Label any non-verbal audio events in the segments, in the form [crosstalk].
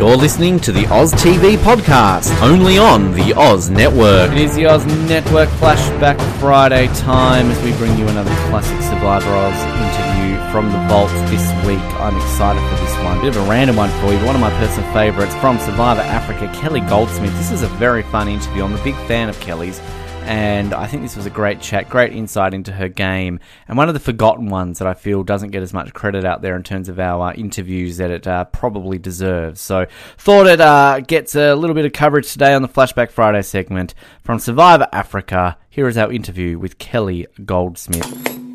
You're listening to the Oz TV podcast, only on the Oz Network. It is the Oz Network Flashback Friday time as we bring you another classic Survivor Oz interview from the vaults this week. I'm excited for this one. Bit of a random one for you, one of my personal favourites from Survivor Africa, Kelly Goldsmith. This is a very fun interview. I'm a big fan of Kelly's and I think this was a great chat, great insight into her game, and one of the forgotten ones that I feel doesn't get as much credit out there in terms of our uh, interviews that it uh, probably deserves. So, thought it uh, gets a little bit of coverage today on the Flashback Friday segment from Survivor Africa. Here is our interview with Kelly Goldsmith.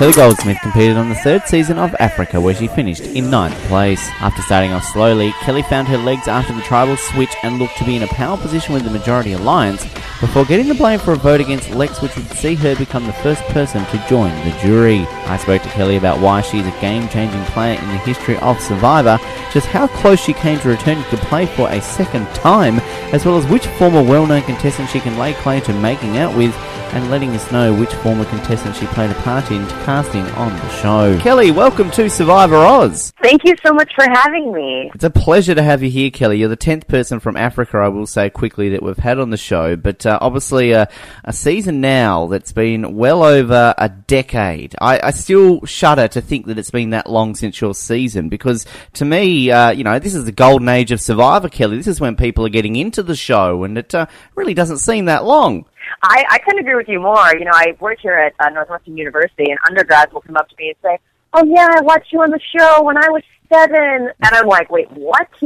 Kelly Goldsmith competed on the third season of Africa where she finished in ninth place. After starting off slowly, Kelly found her legs after the tribal switch and looked to be in a power position with the majority alliance before getting the blame for a vote against Lex which would see her become the first person to join the jury. I spoke to Kelly about why she's a game-changing player in the history of Survivor, just how close she came to returning to play for a second time, as well as which former well-known contestant she can lay claim to making out with, and letting us know which former contestant she played a part in casting on the show. Kelly, welcome to Survivor Oz. Thank you so much for having me. It's a pleasure to have you here, Kelly. You're the 10th person from Africa, I will say quickly, that we've had on the show, but uh, obviously uh, a season now that's been well over a decade. I, I, still shudder to think that it's been that long since your season, because to me, uh, you know, this is the golden age of Survivor, Kelly. This is when people are getting into the show, and it uh, really doesn't seem that long. I, I couldn't agree with you more. You know, I work here at uh, Northwestern University, and undergrads will come up to me and say, "Oh yeah, I watched you on the show when I was seven. and I'm like, "Wait, what? [laughs]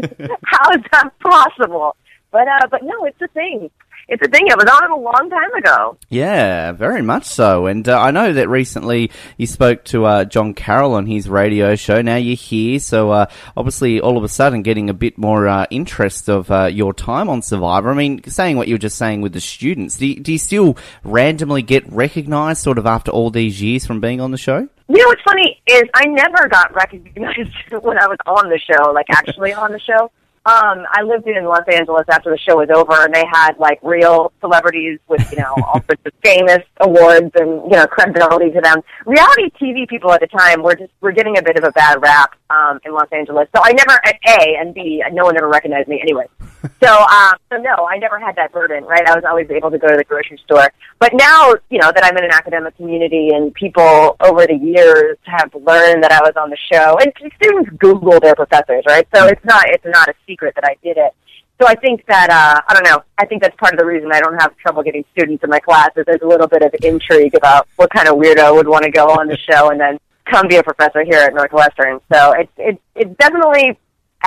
How is that possible?" But uh, but no, it's a thing it's a thing. It was on a long time ago. Yeah, very much so. And uh, I know that recently you spoke to uh, John Carroll on his radio show. Now you're here, so uh, obviously all of a sudden getting a bit more uh, interest of uh, your time on Survivor. I mean, saying what you were just saying with the students, do you, do you still randomly get recognised sort of after all these years from being on the show? You know what's funny is I never got recognized [laughs] when I was on the show, like actually on the show. Um, I lived in Los Angeles after the show was over, and they had like real celebrities with you know all [laughs] sorts of famous awards and you know credibility to them. Reality TV people at the time were just were getting a bit of a bad rap um, in Los Angeles. So I never at A and B, no one ever recognized me anyway. [laughs] so um, so no, I never had that burden. Right, I was always able to go to the grocery store. But now you know that I'm in an academic community, and people over the years have learned that I was on the show, and students Google their professors. Right, so it's not it's not a secret that I did it. So I think that uh, I don't know. I think that's part of the reason I don't have trouble getting students in my classes. There's a little bit of intrigue about what kind of weirdo would want to go on the show and then come be a professor here at Northwestern. So it it it definitely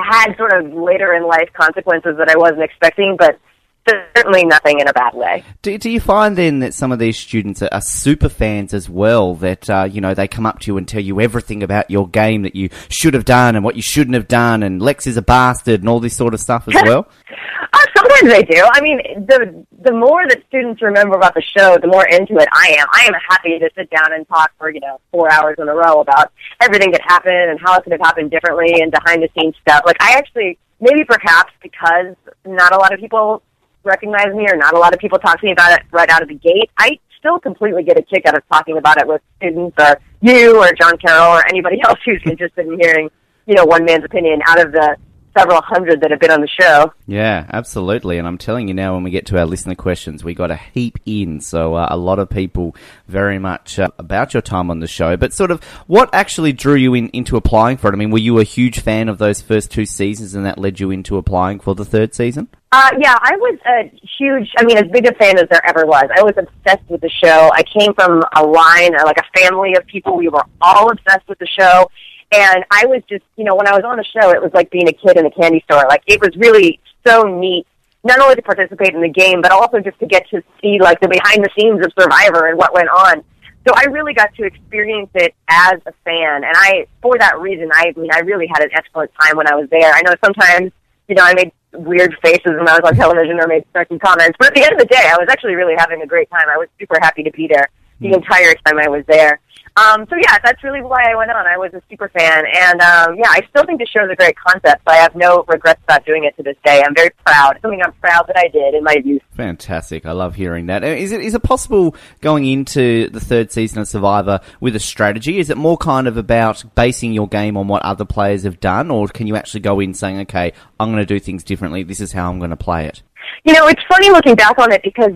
had sort of later in life consequences that I wasn't expecting, but certainly nothing in a bad way. Do, do you find then that some of these students are, are super fans as well? That uh, you know they come up to you and tell you everything about your game that you should have done and what you shouldn't have done, and Lex is a bastard and all this sort of stuff as well. [laughs] uh, sometimes they do. I mean, the the more that students remember about the show, the more into it I am. I am happy to sit down and talk for you know four hours in a row about everything that happened and how it could have happened differently and behind the scenes stuff. Like I actually maybe perhaps because not a lot of people recognize me or not a lot of people talk to me about it right out of the gate, I still completely get a kick out of talking about it with students or you or John Carroll or anybody [laughs] else who's interested in hearing, you know, one man's opinion out of the several hundred that have been on the show. Yeah, absolutely. And I'm telling you now, when we get to our listener questions, we got a heap in. So uh, a lot of people very much uh, about your time on the show. But sort of, what actually drew you in, into applying for it? I mean, were you a huge fan of those first two seasons, and that led you into applying for the third season? Uh, yeah, I was a huge, I mean, as big a fan as there ever was. I was obsessed with the show. I came from a line, like a family of people. We were all obsessed with the show. And I was just, you know, when I was on the show, it was like being a kid in a candy store. Like it was really so neat, not only to participate in the game, but also just to get to see like the behind the scenes of Survivor and what went on. So I really got to experience it as a fan, and I, for that reason, I, I mean, I really had an excellent time when I was there. I know sometimes, you know, I made weird faces when I was on television or made certain comments, but at the end of the day, I was actually really having a great time. I was super happy to be there the hmm. entire time I was there. Um, so yeah, that's really why I went on. I was a super fan, and um, yeah, I still think the show is a great concept. So I have no regrets about doing it to this day. I'm very proud. Something I'm proud that I did in my youth. Fantastic! I love hearing that. Uh, Is it is it possible going into the third season of Survivor with a strategy? Is it more kind of about basing your game on what other players have done, or can you actually go in saying, "Okay, I'm going to do things differently. This is how I'm going to play it." You know, it's funny looking back on it because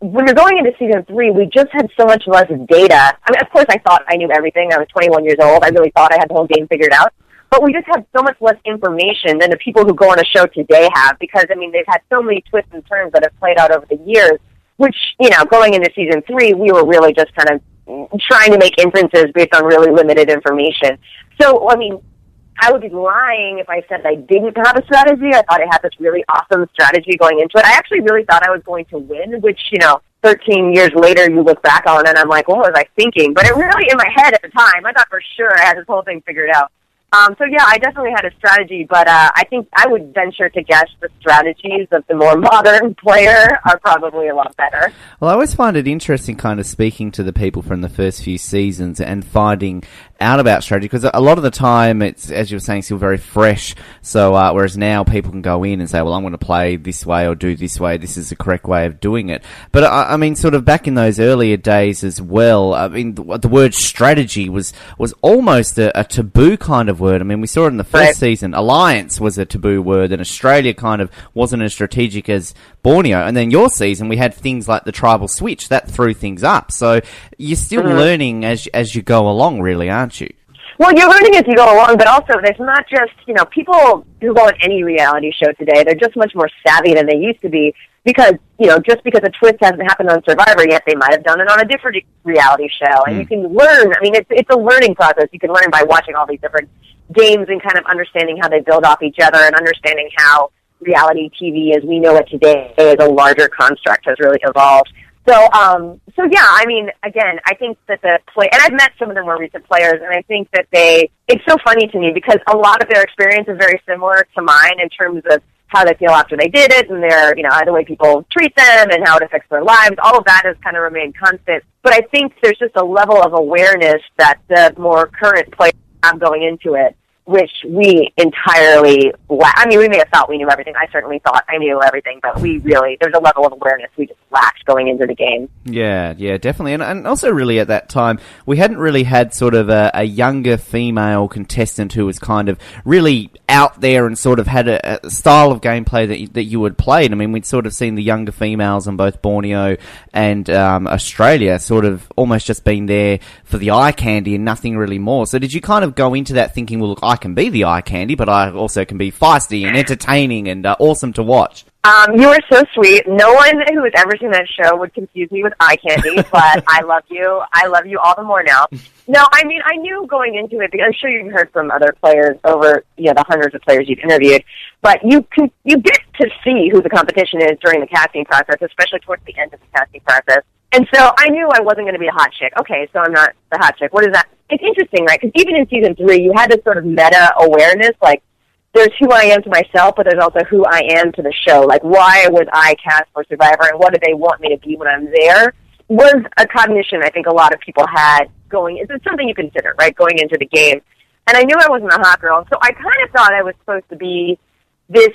when we're going into season three, we just had so much less data. I mean, of course, I thought I knew everything. I was 21 years old. I really thought I had the whole game figured out. But we just had so much less information than the people who go on a show today have because, I mean, they've had so many twists and turns that have played out over the years, which, you know, going into season three, we were really just kind of trying to make inferences based on really limited information. So, I mean, I would be lying if I said I didn't have a strategy. I thought I had this really awesome strategy going into it. I actually really thought I was going to win, which, you know, 13 years later you look back on and I'm like, what was I thinking? But it really, in my head at the time, I thought for sure I had this whole thing figured out. Um, so yeah, I definitely had a strategy, but uh, I think I would venture to guess the strategies of the more [laughs] modern player are probably a lot better. Well, I always find it interesting, kind of speaking to the people from the first few seasons and finding out about strategy because a lot of the time it's, as you were saying, still very fresh. So, uh, whereas now people can go in and say, well, I'm going to play this way or do this way. This is the correct way of doing it. But I, I mean, sort of back in those earlier days as well, I mean, the, the word strategy was, was almost a, a, taboo kind of word. I mean, we saw it in the first Right. season. Alliance was a taboo word and Australia kind of wasn't as strategic as Borneo. And then your season, we had things like the tribal switch that threw things up. So you're still mm-hmm. learning as, as you go along, really, aren't you? Well, you're learning as you go along, but also there's not just, you know, people who go on any reality show today, they're just much more savvy than they used to be because, you know, just because a twist hasn't happened on Survivor yet, they might have done it on a different reality show. And you hmm. can learn, I mean, it's, it's a learning process. You can learn by watching all these different games and kind of understanding how they build off each other and understanding how reality TV as we know it today as a larger construct has really evolved. So, um, so yeah, I mean, again, I think that the play, and I've met some of the more recent players, and I think that they, it's so funny to me because a lot of their experience is very similar to mine in terms of how they feel after they did it and their, you know, the way people treat them and how it affects their lives. All of that has kind of remained constant. But I think there's just a level of awareness that the more current players have going into it which we entirely I mean, we may have thought we knew everything. I certainly thought I knew everything, but we really, there's a level of awareness we just lacked going into the game. Yeah, yeah, definitely. And, and also, really, at that time, we hadn't really had sort of a, a younger female contestant who was kind of really out there and sort of had a, a style of gameplay that you, that you had played. I mean, we'd sort of seen the younger females on both Borneo and um, Australia sort of almost just being there for the eye candy and nothing really more. So, did you kind of go into that thinking, well, look, I can be the eye candy, but I also can be feisty and entertaining and uh, awesome to watch? Um, you are so sweet. No one who has ever seen that show would confuse me with eye candy, [laughs] but I love you. I love you all the more now. No, I mean, I knew going into it because I'm sure you've heard from other players over, you know, the hundreds of players you've interviewed, but you can, you get to see who the competition is during the casting process, especially towards the end of the casting process. And so I knew I wasn't going to be a hot chick. Okay, so I'm not the hot chick. What is that? It's interesting, right? Because even in season three, you had this sort of meta awareness, like, there's who I am to myself, but there's also who I am to the show. Like, why was I cast for Survivor, and what do they want me to be when I'm there? Was a cognition I think a lot of people had going. It's something you consider, right, going into the game. And I knew I wasn't a hot girl, so I kind of thought I was supposed to be this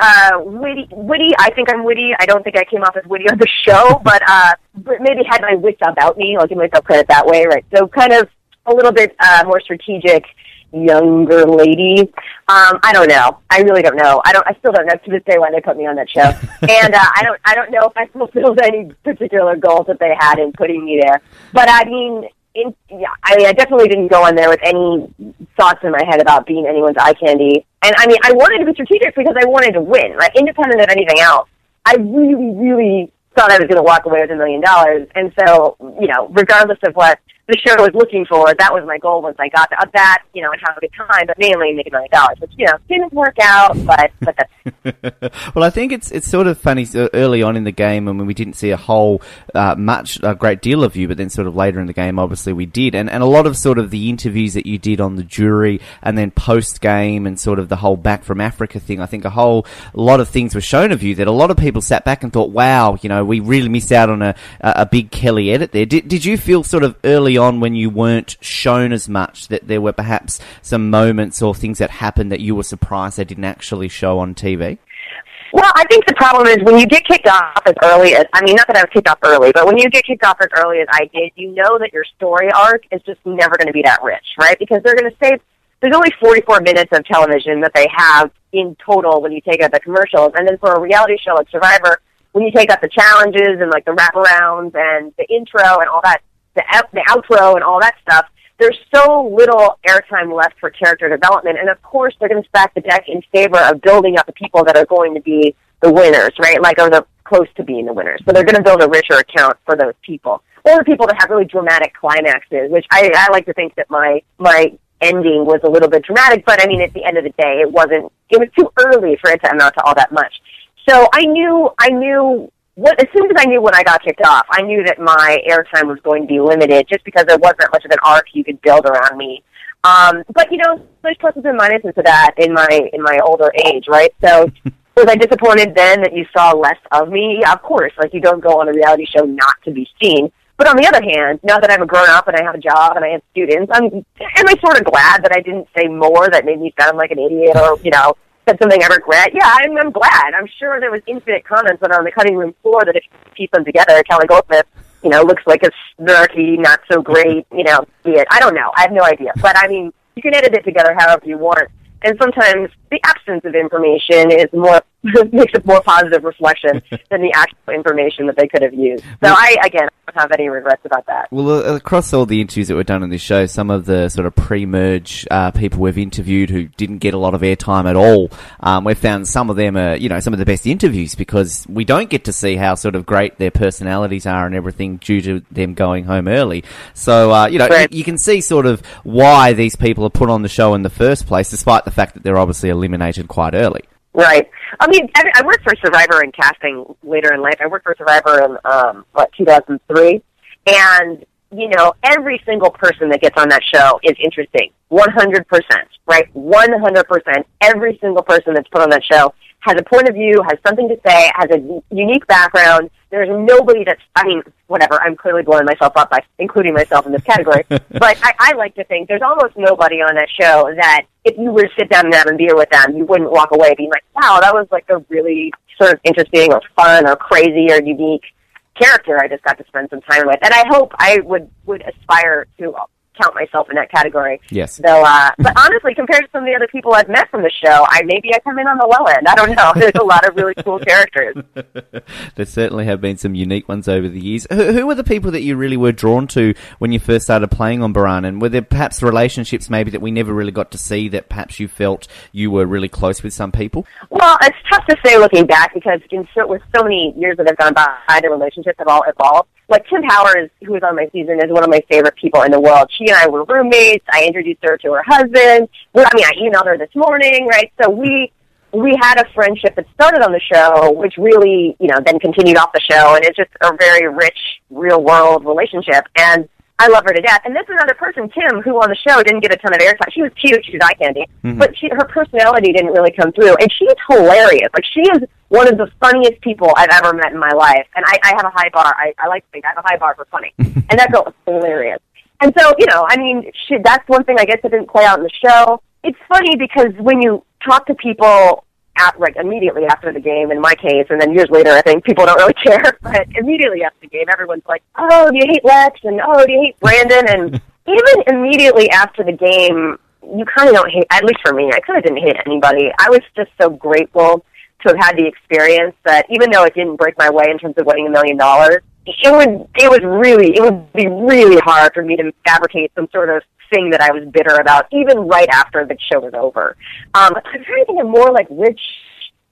uh, witty. Witty. I think I'm witty. I don't think I came off as witty on the show, [laughs] but uh, but maybe had my wits about me. I'll give myself credit that way, right? So kind of a little bit uh, more strategic younger lady. Um, I don't know. I really don't know. I don't. I still don't know to this day why they put me on that show. [laughs] and uh, I don't. I don't know if I fulfilled any particular goals that they had in putting me there. But I mean, in, yeah, I mean, I definitely didn't go in there with any thoughts in my head about being anyone's eye candy. And I mean, I wanted to be strategic because I wanted to win, like independent of anything else. I really, really thought I was going to walk away with a million dollars. And so, you know, regardless of what the show I was looking for, that was my goal once I got that, that you know, and have a good time, but mainly make a million dollars, which, you know, didn't work out, but, but that's, [laughs] well, I think it's it's sort of funny so early on in the game, and when we didn't see a whole uh, much a great deal of you, but then sort of later in the game, obviously we did, and and a lot of sort of the interviews that you did on the jury, and then post game, and sort of the whole back from Africa thing. I think a whole lot of things were shown of you that a lot of people sat back and thought, wow, you know, we really missed out on a a a big Kelly edit there. Did did you feel sort of early on when you weren't shown as much that there were perhaps some moments or things that happened that you were surprised they didn't actually show on TV? Well, I think the problem is when you get kicked off as early as, I mean, not that I was kicked off early, but when you get kicked off as early as I did, you know that your story arc is just never going to be that rich, right? Because they're going to say, there's only 44 minutes of television that they have in total when you take out the commercials. And then for a reality show like Survivor, when you take out the challenges and like the wraparounds and the intro and all that, the, the outro and all that stuff, there's so little airtime left for character development. And of course, they're going to stack the deck in favor of building up the people that are going to be the winners, right? Like, or the close to being the winners. So they're going to build a richer account for those people. Or the people that have really dramatic climaxes, which I, I like to think that my, my ending was a little bit dramatic, but I mean, at the end of the day, it wasn't, it was too early for it to amount to all that much. So I knew, I knew what, as soon as I knew when I got kicked off, I knew that my airtime was going to be limited just because there wasn't much of an arc you could build around me. Um, but you know, there's pluses and minuses to that in my in my older age, right? So [laughs] was I disappointed then that you saw less of me? Yeah, of course. Like you don't go on a reality show not to be seen. But on the other hand, now that I'm a grown up and I have a job and I have students, I'm am I sort of glad that I didn't say more that made me sound like an idiot or you know said something I regret. Yeah, I'm, I'm glad. I'm sure there was infinite comments on the cutting room floor that if you piece them together, Kelly Goldsmith, you know, looks like a snarky, not so great, you know, it. I don't know. I have no idea. But I mean, you can edit it together however you want. And sometimes the absence of information is more [laughs] makes a more positive reflection [laughs] than the actual information that they could have used. So I, again, don't have any regrets about that. Well, uh, across all the interviews that were done on this show, some of the sort of pre-merge uh, people we've interviewed who didn't get a lot of airtime at all, um, we've found some of them are, you know, some of the best interviews because we don't get to see how sort of great their personalities are and everything due to them going home early. So, uh, you know, right. you, you can see sort of why these people are put on the show in the first place, despite the fact that they're obviously eliminated quite early. Right. I mean, I, I worked for Survivor in casting later in life. I worked for Survivor in um, what 2003, and you know, every single person that gets on that show is interesting. 100%, right? 100%. Every single person that's put on that show has a point of view, has something to say, has a unique background. There's nobody that's, I mean, whatever, I'm clearly blowing myself up by including myself in this category. [laughs] but I, I like to think there's almost nobody on that show that if you were to sit down and have a beer with them, you wouldn't walk away being like, wow, that was like a really sort of interesting or fun or crazy or unique character I just got to spend some time with. And I hope I would, would aspire to count myself in that category. Yes. So, uh, but honestly, compared to some of the other people I've met from the show, I maybe I come in on the low end. I don't know. [laughs] There's a lot of really cool characters. [laughs] there certainly have been some unique ones over the years. Who, who were the people that you really were drawn to when you first started playing on Boran? And were there perhaps relationships maybe that we never really got to see that perhaps you felt you were really close with some people? Well, it's tough to say looking back because in so, with so many years that have gone by, the relationships have all evolved like Kim Powers, who was on my season, is one of my favorite people in the world. She and I were roommates. I introduced her to her husband. Well, I mean, I emailed her this morning, right? So we we had a friendship that started on the show, which really, you know, then continued off the show, and it's just a very rich, real world relationship. And I love her to death. And this is another person, Kim, who on the show didn't get a ton of airtime. She was cute, she was eye candy, mm-hmm. but she, her personality didn't really come through. And she's hilarious. Like she is one of the funniest people I've ever met in my life. And I, I have a high bar. I, I like to think I have a high bar for funny. [laughs] and that girl is hilarious. And so, you know, I mean, she, that's one thing I guess that didn't play out in the show. It's funny because when you talk to people at, like immediately after the game in my case, and then years later, I think people don't really [laughs] care. But immediately after the game, everyone's like, "Oh, do you hate Lex?" and "Oh, do you hate Brandon?" and [laughs] even immediately after the game, you kind of don't hate. At least for me, I kind of didn't hate anybody. I was just so grateful to have had the experience that even though it didn't break my way in terms of winning a million dollars, it would it was really it would be really hard for me to fabricate some sort of thing that I was bitter about, even right after the show was over. Um, I'm trying to think of more like rich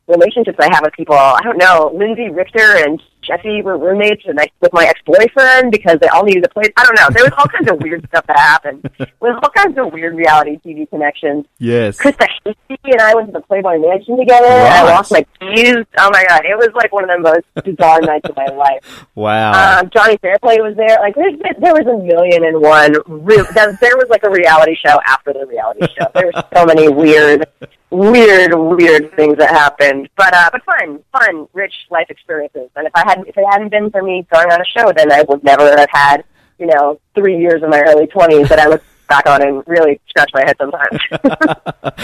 relationships I have with people. I don't know. Lindsey Richter and Jesse were roommates and I, with my ex-boyfriend because they all needed a place. I don't know. There was all kinds of weird stuff that happened. With all kinds of weird reality TV connections. Yes. Christa Hastie and I went to the Playboy Mansion together. Right. I lost my keys. Oh my god, it was like one of the most bizarre nights of my life. Wow. Um, Johnny Fairplay was there. Like there's, there was a million and one. Real, there was like a reality show after the reality show. There were so many weird weird, weird things that happened. But uh, but fun, fun, rich life experiences. And if I hadn't, if it hadn't been for me going on a show, then I would never have had you know, three years in my early 20s that I look back on and really scratch my head sometimes.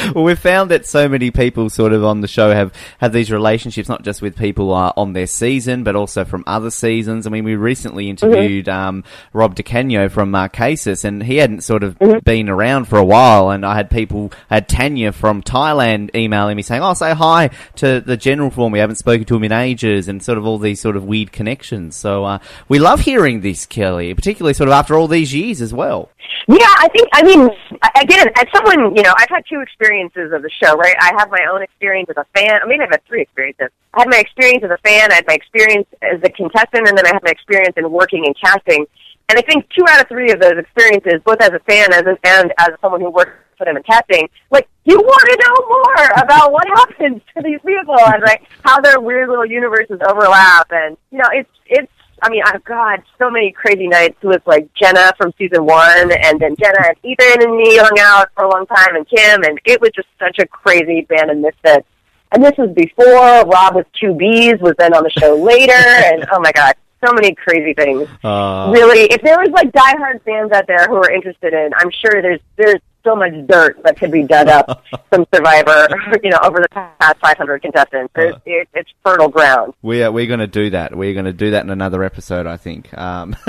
[laughs] [laughs] well, we've found that so many people sort of on the show have, have these relationships, not just with people uh, on their season, but also from other seasons. I mean, we recently interviewed mm-hmm. um, Rob DeCanio from Marquesas, and he hadn't sort of mm-hmm. been around for a while. And I had people, I had Tanya from Thailand emailing me saying, "Oh, say hi to the general form. We haven't spoken to him in ages," and sort of all these sort of weird connections. So uh, we love hearing this, Kelly, particularly sort of after all these years as well. Yeah, I think, I mean, again, as someone, you know, I've had two experiences of the show, right? I have my own experience as a fan. I mean, I've had three experiences. I had my experience as a fan, I had my experience as a contestant, and then I had my experience in working and casting. And I think two out of three of those experiences, both as a fan as a, and as someone who works for them in casting, like you want to know more about what happens to these people and like how their weird little universes overlap. And you know, it's it's I mean, I've got so many crazy nights with like Jenna from season one, and then Jenna and Ethan and me hung out for a long time, and Kim, and it was just such a crazy band of misfits. And this was before Rob with two B's was then on the show later, [laughs] and oh my god, so many crazy things. Uh, really, if there was like diehard fans out there who are interested in, I'm sure there's there's so much dirt that could be dug up [laughs] from Survivor, [laughs] you know, over the past 500 contestants. It's, uh, it, it's fertile ground. We are we're going to do that. We're going to do that in another episode, I think. Um, [laughs]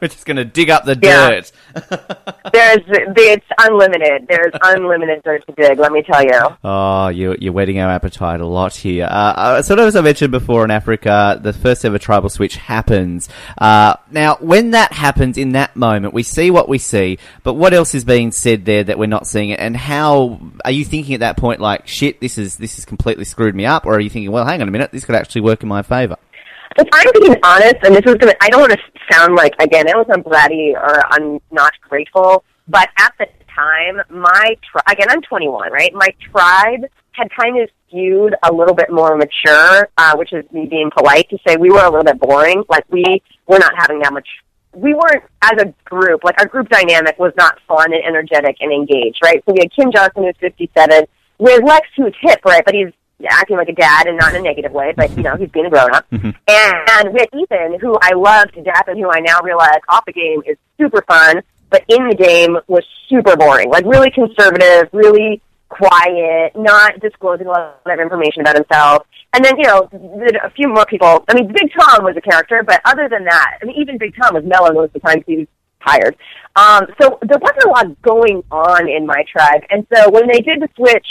we're just going to dig up the dirt. There's it's unlimited. There's unlimited dirt to dig. Let me tell you. Oh, you you're whetting our appetite a lot here. Uh, uh, sort of as I mentioned before in Africa, the first ever tribal switch happens. Uh, now, when that happens in that moment, we see what we see. But what else is being said there that we're not seeing it? And how are you thinking at that point? Like, shit, this is this has completely screwed me up, or are you thinking, well, hang on a minute, this could actually work in my favor? If I'm being honest, and this is gonna, I don't want to sound like again, I don't sound bratty or I'm not grateful, but at the time, my tri- again, I'm 21, right? My tribe had kind of skewed a little bit more mature, uh, which is me being polite to say we were a little bit boring. Like we were not having that much we weren't as a group like our group dynamic was not fun and energetic and engaged, right? So we had Kim Johnson who's 57, with Lex who's hip, right? But he's acting like a dad and not in a negative way, but you know he's being a grown up. Mm-hmm. And, and with Ethan, who I love to death and who I now realize off the game is super fun, but in the game was super boring, like really conservative, really quiet, not disclosing a lot of information about himself. And then, you know, a few more people. I mean, Big Tom was a character, but other than that, I mean, even Big Tom was mellow most of the time he was tired. Um, so there wasn't a lot going on in my tribe. And so when they did the switch,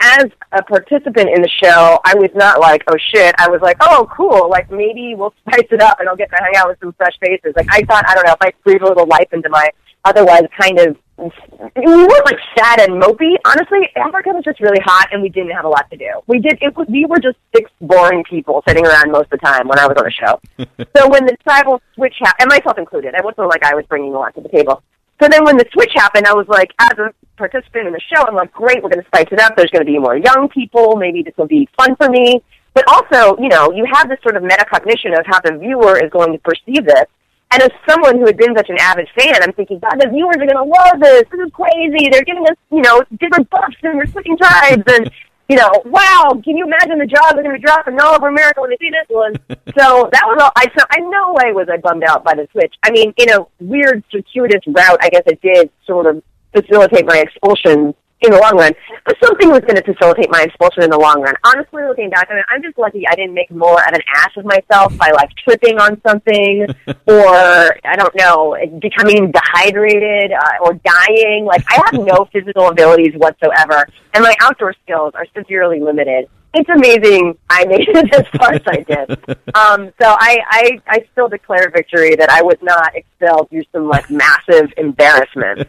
as a participant in the show, I was not like, oh shit. I was like, oh cool. Like maybe we'll [laughs] spice it up and I'll get to hang out with some fresh faces. Like I thought, I don't know, if I breathe a little life into my otherwise kind of we weren't like sad and mopey. Honestly, Africa was just really hot, and we didn't have a lot to do. We did it. Was, we were just six boring people sitting around most of the time when I was on the show. [laughs] so when the tribal switch happened, and myself included, I wasn't like I was bringing a lot to the table. So then when the switch happened, I was like, as a participant in the show, I'm like, great, we're going to spice it up. There's going to be more young people. Maybe this will be fun for me. But also, you know, you have this sort of metacognition of how the viewer is going to perceive this. And as someone who had been such an avid fan, I'm thinking, God, the viewers are going to love this. This is crazy. They're giving us, you know, different buffs and we're switching tribes. And, you know, wow, can you imagine the job they're going to be dropping all over America when they see this one? [laughs] so that was all. I, so I no way was I bummed out by the switch. I mean, in a weird, circuitous route, I guess it did sort of facilitate my expulsion in the long run. But something was going to facilitate my expulsion in the long run. Honestly, looking back on it, I'm just lucky I didn't make more of an ass of myself by like tripping on something [laughs] or I don't know, becoming dehydrated uh, or dying. Like I have no [laughs] physical abilities whatsoever, and my outdoor skills are severely limited it's amazing I made it as far as I did. [laughs] Um, so I, I, I still declare victory that I was not expelled through some like massive embarrassment.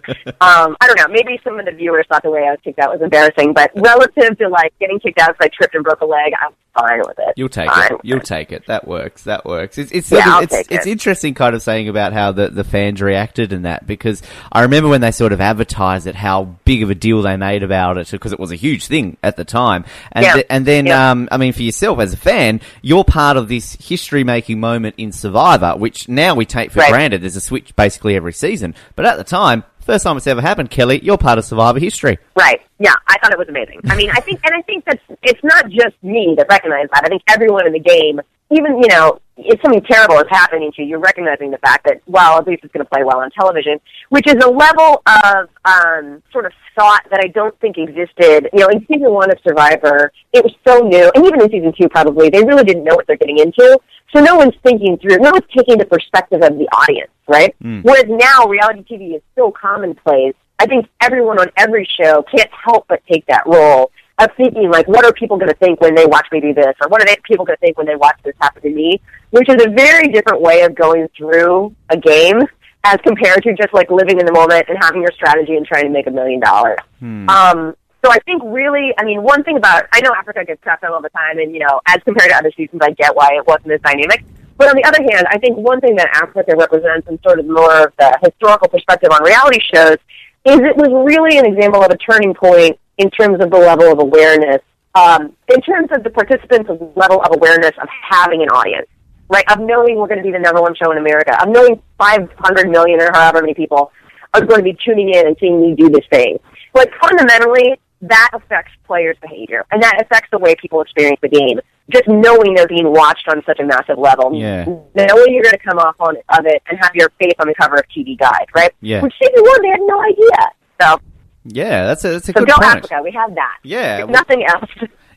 Um, I don't know. Maybe some of the viewers thought the way I was kicked out was embarrassing, but relative to like getting kicked out because I tripped and broke a leg, I'm fine with it. You'll take fine it. You'll it. take it. That works. That works. It's it's yeah, it's, it's, it's interesting kind of saying about how the the fans reacted and that because I remember when they sort of advertised it how big of a deal they made about it because it was a huge thing at the time and yeah. th- and then, yeah. um, I mean, for yourself as a fan, you're part of this history making moment in Survivor, which now we take for right. granted. There's a switch basically every season. But at the time, first time it's ever happened, Kelly, you're part of Survivor history. Right. Yeah, I thought it was amazing. I mean, I think, and I think that it's not just me that recognized that. I think everyone in the game even you know if something terrible is happening to you, you're recognizing the fact that well, at least it's going to play well on television, which is a level of um, sort of thought that I don't think existed. You know, in season one of Survivor, it was so new, and even in season two, probably they really didn't know what they're getting into. So no one's thinking through, no one's taking the perspective of the audience, right? Mm. Whereas now reality TV is so commonplace. I think everyone on every show can't help but take that role of thinking like, what are people going to think when they watch me do this, or what are they, people going to think when they watch this happen to me? Which is a very different way of going through a game as compared to just like living in the moment and having your strategy and trying to make a million dollars. Hmm. Um, so I think really, I mean, one thing about I know Africa gets crapped on all the time, and you know, as compared to other seasons, I get why it wasn't as dynamic. But on the other hand, I think one thing that Africa represents in sort of more of the historical perspective on reality shows is it was really an example of a turning point in terms of the level of awareness, um, in terms of the participants' level of awareness of having an audience, right? Of knowing we're going to be the number one show in America, of knowing 500 million or however many people are going to be tuning in and seeing me do this thing. Like fundamentally, that affects players' behavior, and that affects the way people experience the game. Just knowing they're being watched on such a massive level, Yeah. knowing you're going to come off on of it and have your face on the cover of TV Guide, right? Yeah. Which season one, they had no idea. So, Yeah, that's a, that's a so good go point. Africa. We have that. Yeah, If nothing else.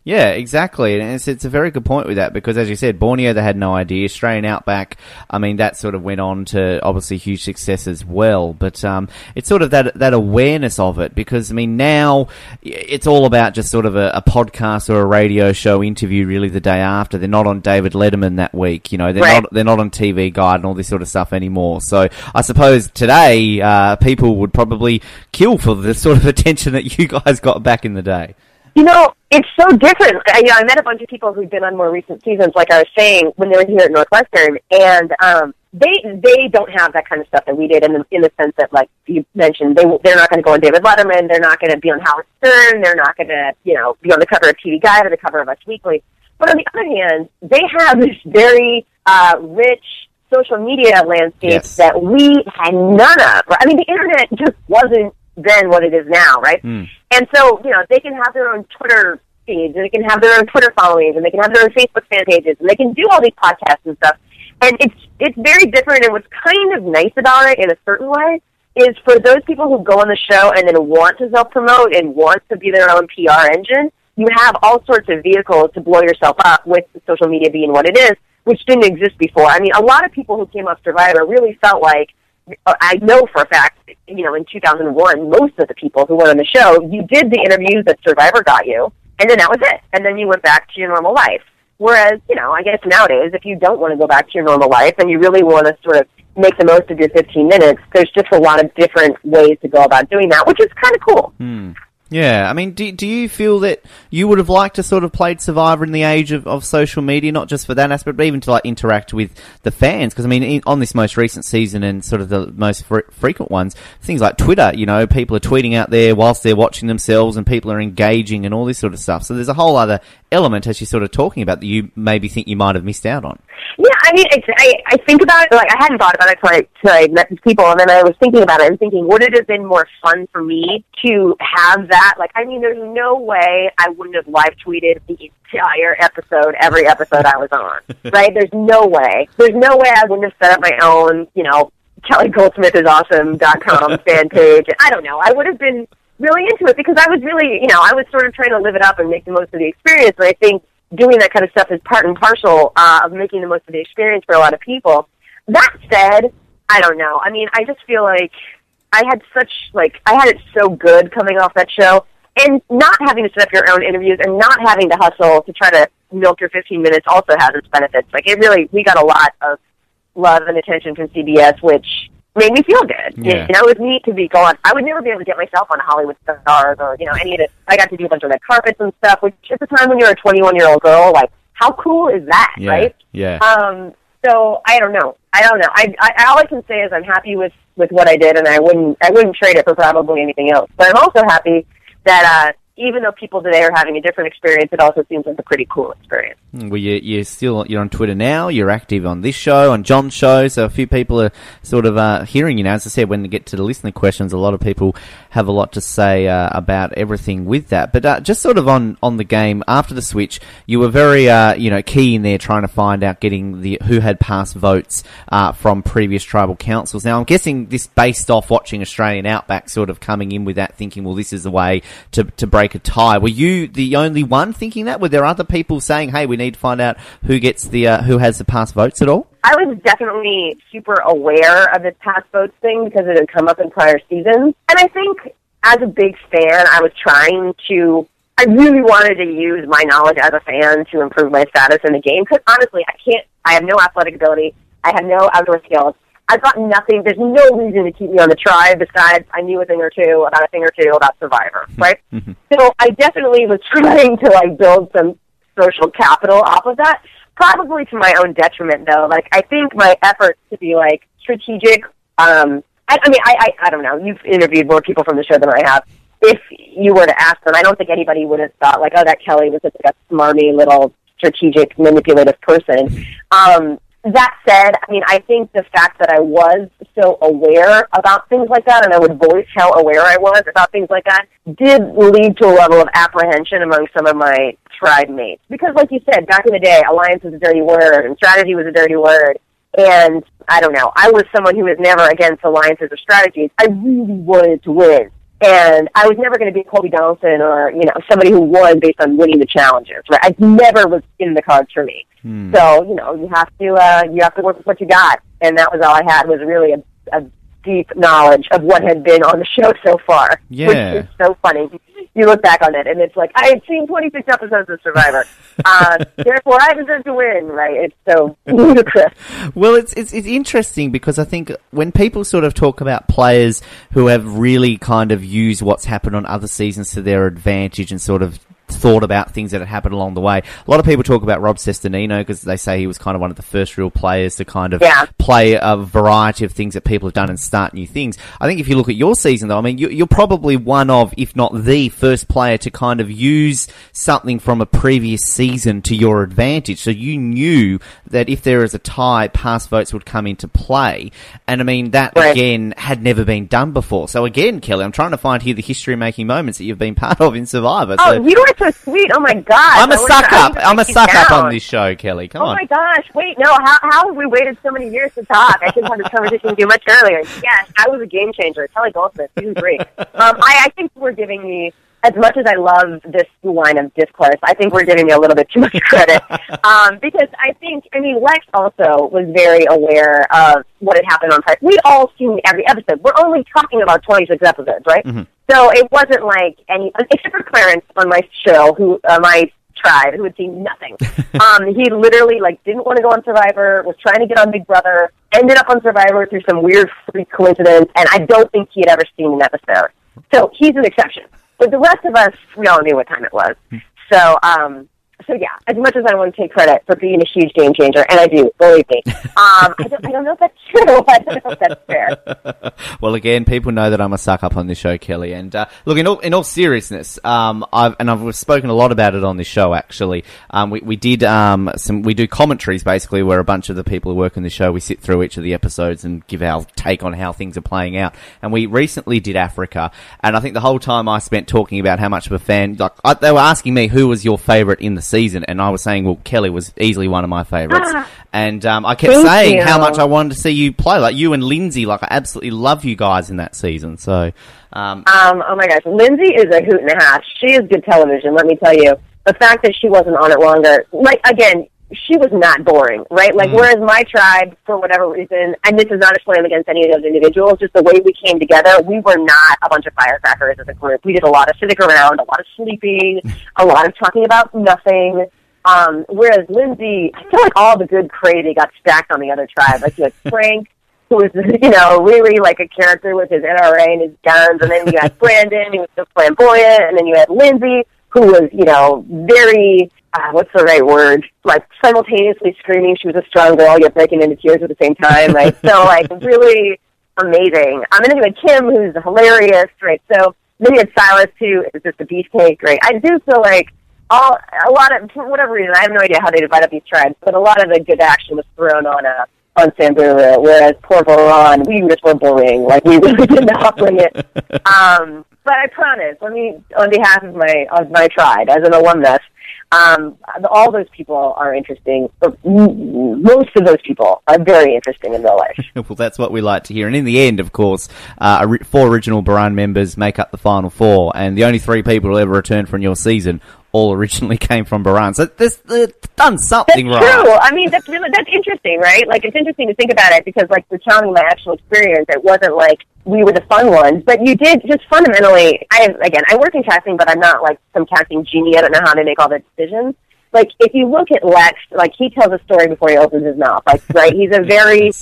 Yeah, exactly, and it's, it's a very good point with that because, as you said, Borneo they had no idea. Australian Outback, I mean, that sort of went on to obviously huge success as well. But um, it's sort of that that awareness of it because, I mean, now it's all about just sort of a, a podcast or a radio show interview really the day after. They're not on David Letterman that week, you know. They're Right. not they're not on TV Guide and all this sort of stuff anymore. So I suppose today uh, people would probably kill for the sort of attention that you guys got back in the day. You know, it's so different. I, you know, I met a bunch of people who've been on more recent seasons, like I was saying, when they were here at Northwestern, and um, they they don't have that kind of stuff that we did in the, in the sense that, like you mentioned, they they're not going to go on David Letterman, they're not going to be on Howard Stern, they're not going to you know be on the cover of TV Guide or the cover of Us Weekly. But on the other hand, they have this very uh, rich social media landscape Yes. that we had none of. I mean, the internet just wasn't then what it is now, right? Hmm. And so, you know, they can have their own Twitter feeds, and they can have their own Twitter followings, and they can have their own Facebook fan pages, and they can do all these podcasts and stuff. And it's it's very different. And what's kind of nice about it, in a certain way, is for those people who go on the show and then want to self promote and want to be their own PR engine. You have all sorts of vehicles to blow yourself up with social media being what it is, which didn't exist before. I mean, a lot of people who came off Survivor really felt like I know for a fact, you know, in 2001, most of the people who went on the show, you did the interviews that Survivor got you, and then that was it. And then you went back to your normal life. Whereas, you know, I guess nowadays, if you don't want to go back to your normal life and you really want to sort of make the most of your 15 minutes, there's just a lot of different ways to go about doing that, which is kind of cool. Hmm. Yeah, I mean, do, do you feel that you would have liked to sort of played Survivor in the age of, of social media, not just for that aspect, but even to like interact with the fans? Because I mean, in, on this most recent season and sort of the most fre- frequent ones, things like Twitter, you know, people are tweeting out there whilst they're watching themselves, and people are engaging and all this sort of stuff. So there's a whole other element, as you're sort of talking about, that you maybe think you might have missed out on. Yeah, I mean, it's, I, I think about it, like, I hadn't thought about it until I, till I met these people, and then I was thinking about it and thinking, would it have been more fun for me to have that? Like, I mean, there's no way I wouldn't have live tweeted the entire episode, every episode I was on, [laughs] right? There's no way. There's no way I wouldn't have set up my own, you know, KellyGoldsmithIsAwesome.com [laughs] fan page. I don't know. I would have been really into it because I was really, you know, I was sort of trying to live it up and make the most of the experience. And I think doing that kind of stuff is part and parcel uh, of making the most of the experience for a lot of people. That said, I don't know. I mean, I just feel like I had such like I had it so good coming off that show, and not having to set up your own interviews and not having to hustle to try to milk your 15 minutes also has its benefits. Like it really, we got a lot of love and attention from CBS, which made me feel good. Yeah. You know, it was neat to be going. I would never be able to get myself on Hollywood Stars or you know any of it. I got to do a bunch of red carpets and stuff, which at the time when you're a 21 year old girl, like how cool is that, Yeah, right? yeah. Um, so I don't know. I don't know. I, I all I can say is I'm happy with with what I did, and I wouldn't I wouldn't trade it for probably anything else. But I'm also happy that uh, even though people today are having a different experience, it also seems like a pretty cool experience. Well, you, you're still you're on Twitter now. You're active on this show, on John's show. So a few people are sort of uh, hearing you now. As I said, when they get to the listener questions, a lot of people have a lot to say uh, about everything with that. But uh, just sort of on, on the game after the switch, you were very uh, you know key in there trying to find out getting the who had passed votes uh, from previous tribal councils. Now I'm guessing this based off watching Australian Outback, sort of coming in with that, thinking, well, this is the way to to break a tie. Were you the only one thinking that? Were there other people saying, hey, we need to find out who gets the uh, who has the past votes at all? I was definitely super aware of this past votes thing because it had come up in prior seasons. And I think as a big fan, I was trying to, I really wanted to use my knowledge as a fan to improve my status in the game because honestly, I can't, I have no athletic ability. I have no outdoor skills. I've got nothing. There's no reason to keep me on the tribe besides I knew a thing or two about a thing or two about Survivor, right? so I definitely was [laughs] trying to like build some social capital off of that. Probably to my own detriment, though. Like I think my efforts to be like strategic. Um, I, I mean, I, I I don't know. You've interviewed more people from the show than I have. If you were to ask them, I don't think anybody would have thought like, oh, that Kelly was just like a smarmy little strategic, manipulative person. Um, that said, I mean, I think the fact that I was so aware about things like that, and I would voice how aware I was about things like that, did lead to a level of apprehension among some of my tribe mates. Because, like you said, back in the day, alliance was a dirty word, and strategy was a dirty word. And I don't know, I was someone who was never against alliances or strategies. I really wanted to win. And I was never going to be Colby Donaldson or, you know, somebody who won based on winning the challenges, right? I never was in the cards for me. Hmm. So, you know, you have to, uh, you have to work with what you got. And that was all I had was really a, a deep knowledge of what had been on the show so far. Yeah. Which is so funny. You look back on it and it's like, I had seen 26 episodes of Survivor. uh, [laughs] therefore I deserve to win, right? It's so ludicrous. Well, it's, it's it's interesting because I think when people sort of talk about players who have really kind of used what's happened on other seasons to their advantage and sort of thought about things that had happened along the way. A lot of people talk about Rob Cesternino because they say he was kind of one of the first real players to kind of Yeah. play a variety of things that people have done and start new things. I think if you look at your season though, I mean, you, you're probably one of, if not the first player to kind of use something from a previous season to your advantage. So you knew that if there is a tie, past votes would come into play. And I mean, that Right. again had never been done before. So again, Kelly, I'm trying to find here the history making moments that you've been part of in Survivor. Oh, so you are so sweet. Oh my god. I'm a suck up. I'm a you suck up on this show, Kelly. Come Oh on. Oh my gosh! Wait, no. How how have we waited so many years to talk? I should have had this conversation do much earlier. Yes, I was a game changer. Kelly Goldsmith, season [laughs] three. Um, I, I think we're giving me as much as I love this line of discourse. I think we're giving you a little bit too much [laughs] credit um, because I think I mean Lex also was very aware of what had happened on Price. We'd all seen every episode. We're only talking about 26 episodes, right? So it wasn't like any except for Clarence on my show, who uh, my tribe who had seen nothing. [laughs] um, he literally like didn't want to go on Survivor, was trying to get on Big Brother, ended up on Survivor through some weird freak coincidence, and I don't think he had ever seen an episode. So he's an exception. But the rest of us, we all knew what time it was. So, um, so yeah, as much as I want to take credit for being a huge game changer, and I do, believe me, um, I, don't, I don't know if that's true. [laughs] I don't know if that's fair. [laughs] Well, again, people know that I'm a suck up on this show, Kelly. And uh, look, in all, in all seriousness, um, I've and I've spoken a lot about it on this show. Actually, um, we we did um, some we do commentaries basically where a bunch of the people who work on the show we sit through each of the episodes and give our take on how things are playing out. And we recently did Africa, and I think the whole time I spent talking about how much of a fan. Like I, they were asking me who was your favorite in the season, and I was saying, well, Kelly was easily one of my favorites. and um, I kept saying how much I wanted to see you play, like you and Lindsey. Like I absolutely love you guys in that season. So, um, Um, oh my gosh, Lindsey is a hoot and a half. She is good television, let me tell you. The fact that she wasn't on it longer, like again, she was not boring, right? Like whereas my tribe, for whatever reason, and this is not a slam against any of those individuals, just the way we came together, we were not a bunch of firecrackers as a group. We did a lot of sitting around, a lot of sleeping, [laughs] a lot of talking about nothing. Um, whereas Lindsey, I feel like all the good crazy got stacked on the other tribe. Like you had [laughs] Frank, who was, you know, really like a character with his NRA and his guns, and then you had [laughs] Brandon, who was so flamboyant, and then you had Lindsey, who was, you know, very, uh, what's the right word? Like simultaneously screaming she was a strong girl, yet breaking into tears at the same time, right? so like [laughs] really amazing. Um, and then you had Kim, who's hilarious, right? So then you had Silas too. It's just a beefcake, right? I do feel like all a lot of for whatever reason, I have no idea how they divide up these tribes, but a lot of the good action was thrown on uh, on Samburu, whereas poor Boran, we just were boring. Like we [laughs] really did not bring it. [laughs] Um, but I promise, let me on behalf of my of my tribe as an alumnus, um, all those people are interesting. Most of those people are very interesting in real life. [laughs] well, that's what we like to hear. And in the end, of course, uh, four original Boran members make up the final four, and the only three people who ever return from your season all originally [laughs] came from Boran. So this, they've done something that's right. True. I mean, that's really that's interesting, right? Like it's interesting to think about it because, like, recounting my actual experience, it wasn't like we were the fun ones, but you did just fundamentally. I again, I work in casting, but I'm not like some casting genie. I don't know how they make all the decisions. Like if you look at Lex, like he tells a story before he opens his mouth. Like right, he's a [laughs] very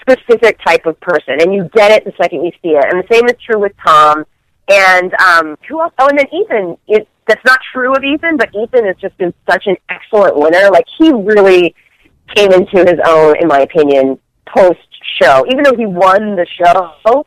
specific type of person, and you get it the second you see it. And the same is true with Tom. And um, who else? Oh, and then Ethan. It, that's not true of Ethan, but Ethan has just been such an excellent winner. Like he really came into his own, in my opinion, post show. Even though he won the show,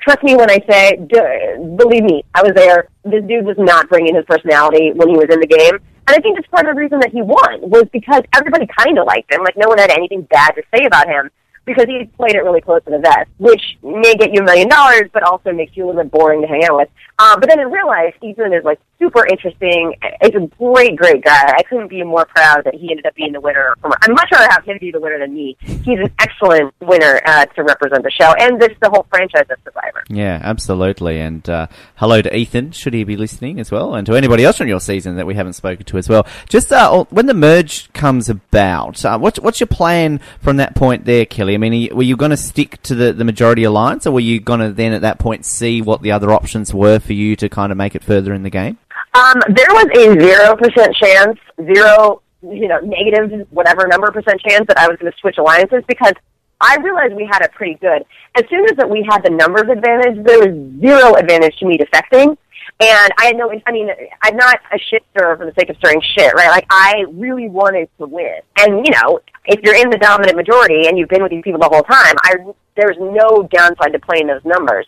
trust me when I say, believe me, I was there. This dude was not bringing his personality when he was in the game. And I think that's part of the reason that he won was because everybody kind of liked him. Like no one had anything bad to say about him because he played it really close to the vest, which may get you a million dollars, but also makes you a little bit boring to hang out with. Um, but then in real life, Ethan is like super interesting. He's a great, great guy. I couldn't be more proud that he ended up being the winner. I'd much rather have him be the winner than me. He's an excellent winner uh, to represent the show and this the whole franchise of Survivor. Yeah, absolutely. And uh, hello to Ethan, should he be listening as well, and to anybody else from your season that we haven't spoken to as well. Just uh, when the merge comes about, uh, what's what's your plan from that point there, Kelly? I mean, were you going to stick to the, the majority alliance, or were you going to then at that point see what the other options were for you to kind of make it further in the game? Um, there was a zero percent chance, zero, you know, negative whatever number percent chance that I was going to switch alliances because I realized we had it pretty good. As soon as that we had the numbers advantage, there was zero advantage to me defecting. And I had no, I mean, I'm not a shit stirrer for the sake of stirring shit, right? Like, I really wanted to win. And, you know, if you're in the dominant majority and you've been with these people the whole time, I, there's no downside to playing those numbers.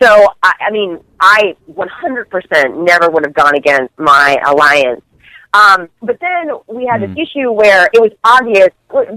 So, I, I mean, I 100% never would have gone against my alliance. Um, but then we had this mm. issue where it was obvious.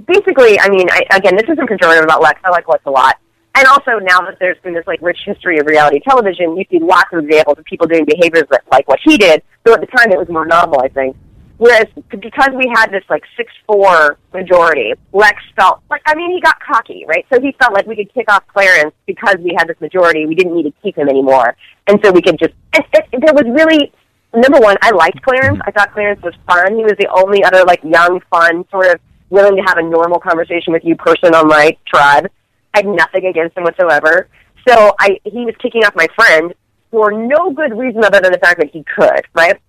Basically, I mean, I, again, this isn't pejorative about Lex. I like Lex a lot. And also now that there's been this like rich history of reality television, you see lots of examples of people doing behaviors that like what he did. So at the time it was more novel, I think. Whereas because we had this like six four majority, Lex felt like I mean he got cocky, right? So he felt like we could kick off Clarence because we had this majority. We didn't need to keep him anymore, and so we could just. It, it, there was really number one. I liked Clarence. I thought Clarence was fun. He was the only other like young, fun, sort of willing to have a normal conversation with you person on my tribe. I had nothing against him whatsoever. So I he was kicking off my friend for no good reason other than the fact that he could, right?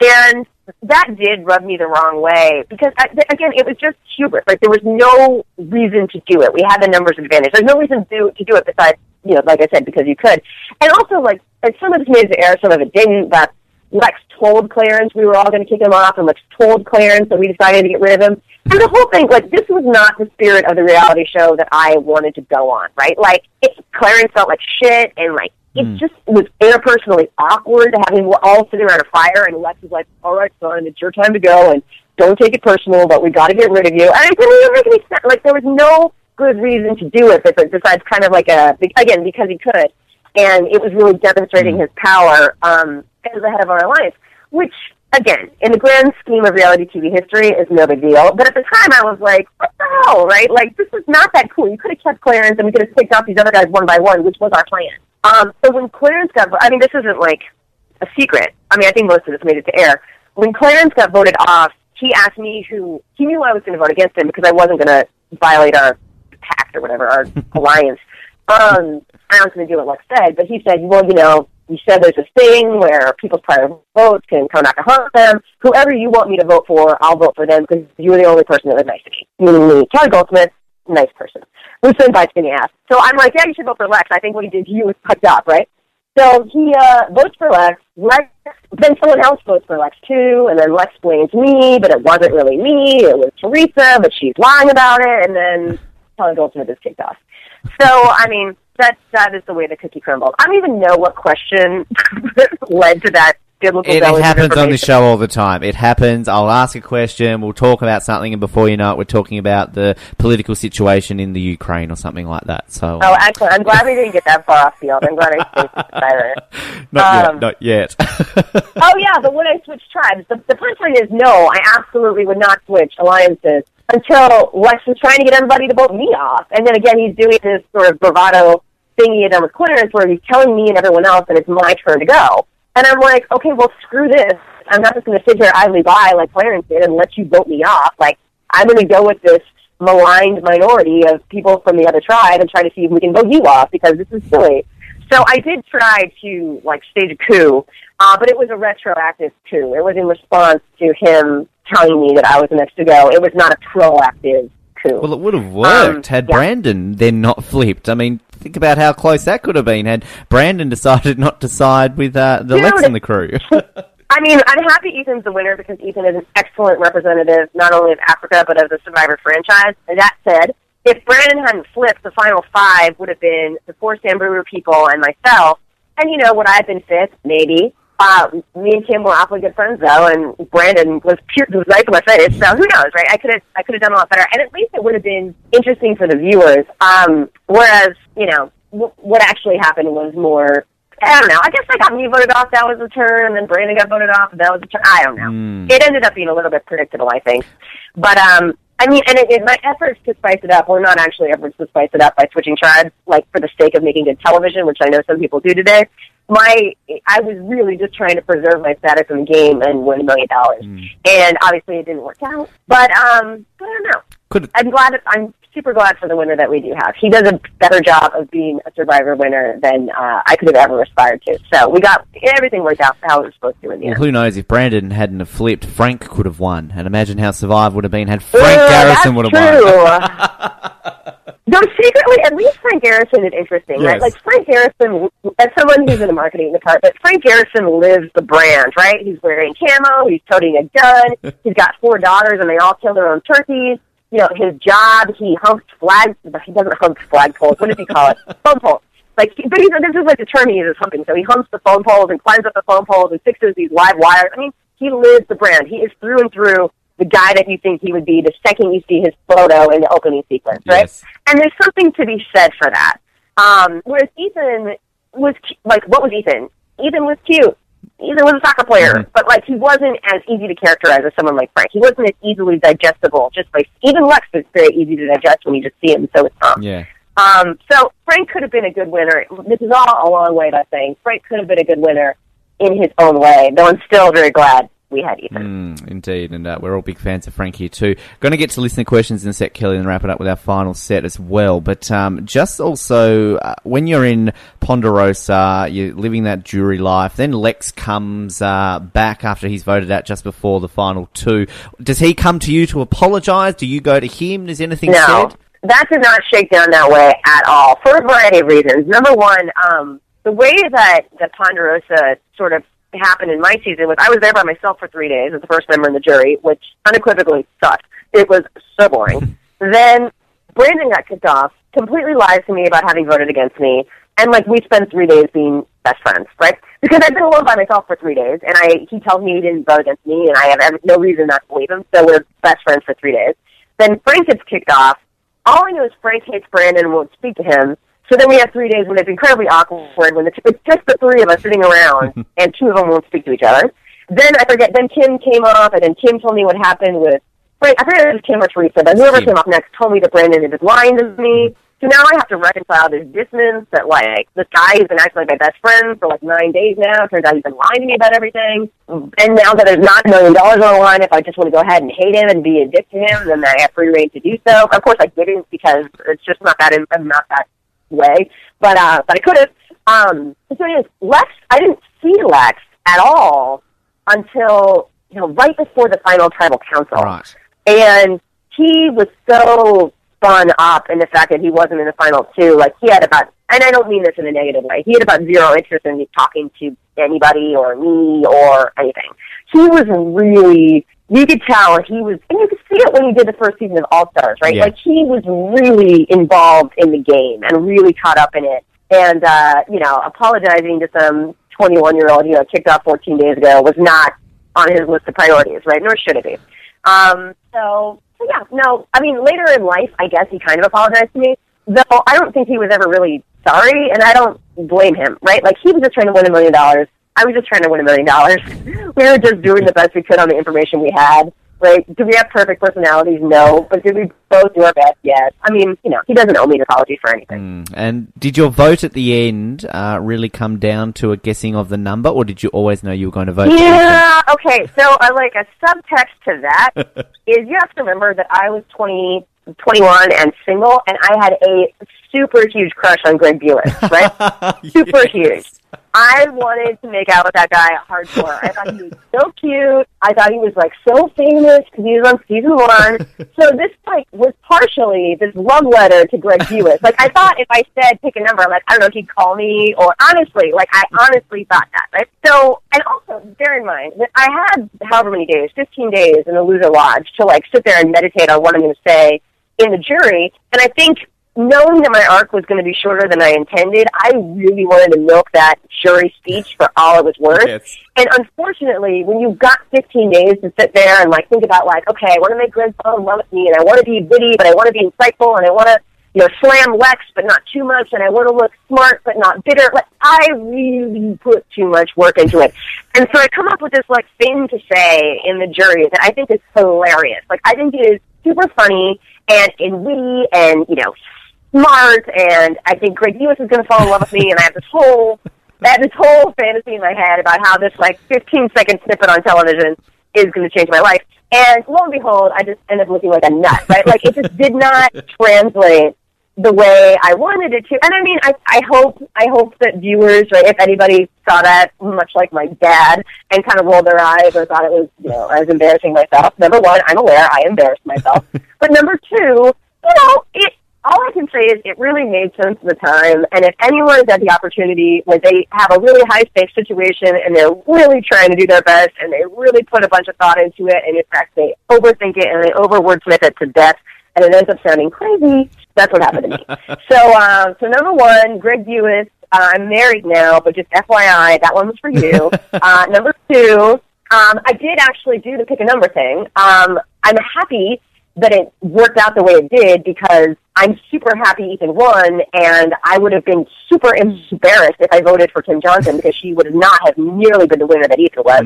And that did rub me the wrong way because again, it was just hubris. Like there was no reason to do it. We had the numbers advantage. There's no reason to to do it besides, you know, like I said, because you could. And also, like, and some of this made to air, some of it didn't. But Lex told Clarence we were all going to kick him off, and Lex told Clarence that we decided to get rid of him. And the whole thing, like, this was not the spirit of the reality show that I wanted to go on, right? Like, it, Clarence felt like shit, and like it mm. just was interpersonally awkward to have him all sitting around a fire, and Lex was like, "All right, son, it's your time to go, and don't take it personal, but we got to get rid of you." And it didn't even make any sense. Like there was no good reason to do it, but besides kind of like a again because he could, and it was really demonstrating mm. his power um, as the head of our alliance, which again, in the grand scheme of reality TV history, is no big deal. But at the time, I was like, what the hell, right? Like, this is not that cool. You could have kept Clarence and we could have picked off these other guys one by one, which was our plan. Um, so when Clarence got, I mean, this isn't like a secret. I mean, I think most of this made it to air. When Clarence got voted off, he asked me who, he knew I was going to vote against him because I wasn't going to violate our pact or whatever, our [laughs] alliance. Um, I was going to do what Lex said, but he said, well, you know, you said there's this thing where people's prior votes can come back to haunt them. Whoever you want me to vote for, I'll vote for them because you were the only person that was nice to me. Meaning me, Kelly Goldsmith, nice person. Listen bites me the ass. So I'm like, yeah, you should vote for Lex. I think what he did to you was fucked up, right? So he uh, votes for Lex. Lex. Then someone else votes for Lex too, and then Lex blames me, but it wasn't really me. It was Teresa, but she's lying about it, and then Kelly Goldsmith is kicked off. So I mean, that that is the way the cookie crumbled. I don't even know what question [laughs] led to that biblical It, it happens on the show all the time. It happens. I'll ask a question. We'll talk about something, and before you know it, we're talking about the political situation in the Ukraine or something like that. So, Oh, excellent! I'm glad we didn't get that far off field. I'm glad I stayed silent. not um, yet. Not yet. [laughs] Oh yeah, but would I switch tribes? The, the punchline is no. I absolutely would not switch alliances until Lex was trying to get everybody to vote me off, and then again he's doing this sort of bravado thing he had done with Clarence, where he's telling me and everyone else that it's my turn to go, and I'm like, okay, well screw this. I'm not just going to sit here idly by like Clarence did and let you vote me off. Like I'm going to go with this maligned minority of people from the other tribe and try to see if we can vote you off because this is silly. So I did try to like stage a coup, uh, but it was a retroactive coup. It was in response to him telling me that I was the next to go. It was not a proactive coup. well, it would have worked Um, had yeah. Brandon then not flipped. I mean, think about how close that could have been had Brandon decided not to side with uh, the Dude. Lex and the crew. [laughs] [laughs] I mean, I'm happy Ethan's the winner because Ethan is an excellent representative not only of Africa but of the Survivor franchise. And that said, if Brandon hadn't flipped, the final five would have been the four Samburu people and myself. And you know, would I have been fifth? Maybe. Uh, me and Kim were awfully good friends though, and Brandon was pure, was right to my face. So who knows, right? I could have, I could have done a lot better, and at least it would have been interesting for the viewers. Um, whereas, you know, w- what actually happened was more I don't know. I guess I got me voted off. That was a turn, and then Brandon got voted off. And that was a turn. I don't know. Hmm. It ended up being a little bit predictable, I think. But um, I mean, and it, it, my efforts to spice it up were not actually efforts to spice it up by switching tribes, like for the sake of making good television, which I know some people do today. My, I was really just trying to preserve my status in the game and win a million dollars. And obviously, it didn't work out. But um, I don't know. Could I'm glad. I'm super glad for the winner that we do have. He does a better job of being a survivor winner than uh, I could have ever aspired to. So we got everything worked out how it was supposed to in the well, end. who knows if Brandon hadn't have flipped, Frank could have won. And imagine how Survivor would have been had Frank Ugh, Garrison would have won. won. [laughs] [laughs] Though secretly, at least Frank Garrison is interesting, right? Like Frank Garrison, as someone who's in the marketing department, but Frank Garrison lives the brand, right? He's wearing camo, he's toting a gun, [laughs] he's got four daughters, and they all kill their own turkeys. You know, his job, he humps flags. He doesn't hump flagpoles. What does he call it? [laughs] Phone poles. Like, but he's, this is like the term he uses, humping. So he humps the phone poles and climbs up the phone poles and fixes these live wires. I mean, he lives the brand. He is through and through the guy that you think he would be the second you see his photo in the opening sequence, right? Yes. And there's something to be said for that. Um, whereas Ethan was cu- like, what was Ethan? Ethan was cute. Ethan was a soccer player, Mhm. but like he wasn't as easy to characterize as someone like Frank. He wasn't as easily digestible. Just like even Lex is very easy to digest when you just see him. So it's Tom. Yeah. Um, so Frank could have been a good winner. This is all a long way by saying Frank could have been a good winner in his own way. Though I'm still very glad we had Ethan. Mm, indeed, and uh, we're all big fans of Frank here too. Going to get to listener questions in a sec, Kelly, and wrap it up with our final set as well. But um, just also, uh, when you're in Ponderosa, you're living that jury life. Then Lex comes uh, back after he's voted out just before the final two. Does he come to you to apologise? Do you go to him? Is anything No, said? that did not shake down that way at all for a variety of reasons. Number one, um, the way that the Ponderosa sort of happened in my season was I was there by myself for three days as the first member in the jury, which unequivocally sucked. It was so boring. [laughs] then Brandon got kicked off, completely lies to me about having voted against me, and like we spent three days being best friends, right? Because I've been alone by myself for three days, and I he tells me he didn't vote against me, and I have no reason not to believe him. So we're best friends for three days. Then Frank gets kicked off. All I know is Frank hates Brandon and won't speak to him. So then we have three days when it's incredibly awkward when it's, it's just the three of us sitting around [laughs] and two of them won't speak to each other. Then I forget. Then Kim came off, and then Kim told me what happened with Frank. I forget if it was Kim or Teresa, but whoever came off next told me that Brandon had been lying to me. Mm-hmm. So now I have to reconcile this dissonance that like this guy has been acting like my best friend for like nine days now. Turns out he's been lying to me about everything. And now that there's not a million dollars on the line, if I just want to go ahead and hate him and be a dick to him, then I have free reign to do so. Of course, I didn't because it's just not that. I'm not that way. But uh, but I could have. Um, so anyways, Lex, I didn't see Lex at all until you know right before the final tribal council Right. and he was so spun up in the fact that he wasn't in the final two. Like he had about, and I don't mean this in a negative way. He had about zero interest in talking to anybody or me or anything. He was really, you could tell he was, and you could see it when he did the first season of All Stars, right? Yeah. Like he was really involved in the game and really caught up in it. and uh, you know, apologizing to some 21 year old, you know, kicked off 14 days ago was not on his list of priorities, right? Nor should it be. Um, so, so yeah, no, I mean, later in life, I guess he kind of apologized to me, though I don't think he was ever really sorry, and I don't blame him, right? Like, he was just trying to win a million dollars. I was just trying to win a million dollars. [laughs] We were just doing the best we could on the information we had right? Do we have perfect personalities? No. But did we both do our best? Yes. I mean, you know, he doesn't owe me an apology for anything. Mm. And did your vote at the end uh, really come down to a guessing of the number, or did you always know you were going to vote? Yeah. Okay. So, uh, like a subtext to that [laughs] is you have to remember that I was twenty 21 and single, and I had a super huge crush on Greg Buis, right? [laughs] super huge. I wanted to make out with that guy hardcore. I thought he was [laughs] so cute. I thought he was like so famous because he was on season one. [laughs] so this like was partially this love letter to Greg Buis. Like I thought if I said pick a number, like I don't know if he'd call me or honestly, like I honestly thought that, right? So and also bear in mind that I had however many days, fifteen days in the loser lodge to like sit there and meditate on what I'm gonna say in the jury. And I think knowing that my arc was going to be shorter than I intended, I really wanted to milk that jury speech for all it was worth. Yes. And unfortunately, when you've got 15 days to sit there and like think about like, okay, I want to make Greg fall in love with me, and I want to be witty, but I want to be insightful, and I want to, you know, slam Lex, but not too much, and I want to look smart, but not bitter. Like, I really put too much work into it, and so I come up with this like thing to say in the jury that I think is hilarious. Like, I think it is super funny and, and witty, and you know, smart, and I think Greg Buis is going to fall in love with me, and I have this whole, I have this whole fantasy in my head about how this like 15 second snippet on television is going to change my life. And lo and behold, I just end up looking like a nut, right? Like it just did not [laughs] translate the way I wanted it to. And I mean, I, I hope, I hope that viewers, right, if anybody saw that, much like my dad, and kind of rolled their eyes or thought it was, you know, I was embarrassing myself. Number one, I'm aware I embarrassed myself. [laughs] but number two, you know, it, all I can say is it really made sense at the time. And if anyone's had the opportunity where they have a really high stakes situation and they're really trying to do their best and they really put a bunch of thought into it and in fact they overthink it and they over wordsmith it to death and it ends up sounding crazy, that's what happened to me. [laughs] so, um, so number one, Greg Buis. Uh, I'm married now, but just FYI, that one was for you. [laughs] uh, number two, um, I did actually do the pick a number thing. Um, I'm happy that it worked out the way it did because I'm super happy Ethan won, and I would have been super embarrassed if I voted for Kim Johnson because she would not have nearly been the winner that Ethan was.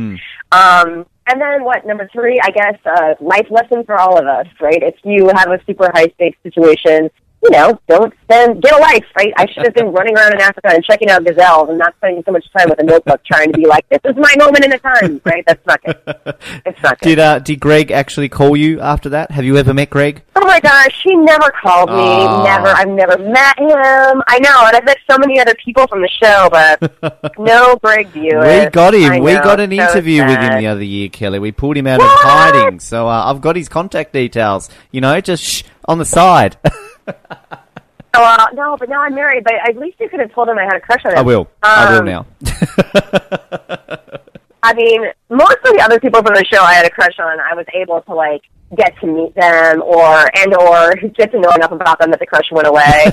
Um, and then what? Number three, I guess, uh, life lesson for all of us, right? If you have a super high stakes situation, you know, don't spend, get a life, right? I should have been [laughs] running around in Africa and checking out gazelles and not spending so much time with a notebook trying to be like, this is my moment in the time, right? That's not good. [laughs] It's not good. Did uh, did Greg actually call you after that? Have you ever met Greg? Oh my gosh, he never called me. Aw. Never. I've never met him. I know, and I've met so many other people from the show, but [laughs] no Greg Buis. We got him. We got an so interview with him the other year, Kelly. We pulled him out of hiding. So uh, I've got his contact details. You know, just shh, on the side. [laughs] Oh, uh, no, but now I'm married. But at least you could have told him I had a crush on him. I will. I will Um, now. [laughs] I mean, most of the other people from the show I had a crush on, I was able to like get to meet them or and or [laughs] get to know enough about them that the crush went away.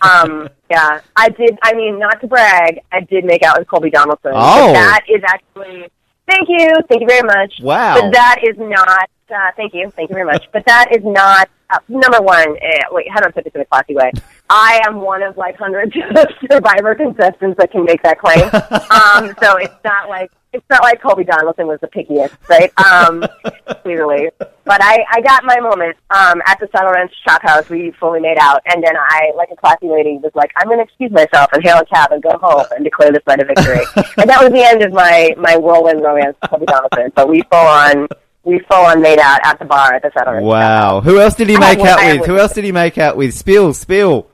um, yeah, I did. I mean, not to brag, I did make out with Colby Donaldson. But Oh. that is actually. Thank you, thank you very much. Wow. But that is not. Uh, thank you, thank you very much. But that is not uh, number one. Uh, wait, how do I put this in a classy way? I am one of like hundreds [laughs] of Survivor contestants that can make that claim. um, so it's not like it's not like Colby Donaldson was the pickiest, right? Um, clearly, but I I got my moment um, at the Saddle Ranch Chop House. We fully made out, and then I, like a classy lady, was like, "I'm going to excuse myself and hail a cab and go home and declare this night a victory." [laughs] and that was the end of my my whirlwind romance with Colby Donaldson. But we full on we full on made out at the bar at the Ranch. Wow. Who else did he make out with? Who else did he make out with? Spill, spill.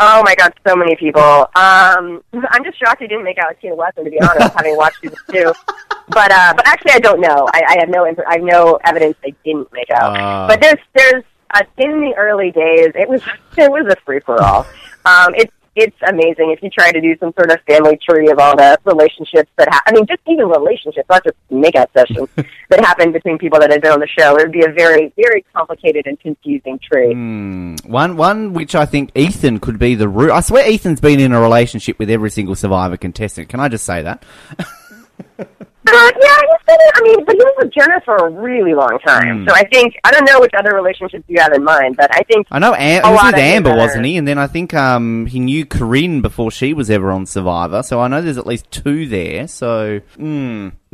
Oh my god, so many people. Um, I'm just shocked he didn't make out with Tina Wesson, to be honest, having watched season two. [laughs] But uh, but actually, I don't know. I, I have no inf- I have no evidence they didn't make out. Ah. but there's there's uh, in the early days, it was [laughs] it was a free for all. Um, it's it's amazing if you try to do some sort of family tree of all the relationships that ha- I mean, just even relationships, not just makeout sessions [laughs] that happen between people that have been on the show. It would be a very, very complicated and confusing tree. Mm, one, one which I think Ethan could be the root. I swear Ethan's been in a relationship with every single Survivor contestant. Can I just say that? [laughs] Uh, yeah, he's been, I mean, but he was with Jenna for a really long time. Hmm. So I think I don't know which other relationships you have in mind, but I think I know Am- he was with Amber, wasn't he? And then I think um, he knew Corinne before she was ever on Survivor. So I know there's at least two there. So, mm. [laughs]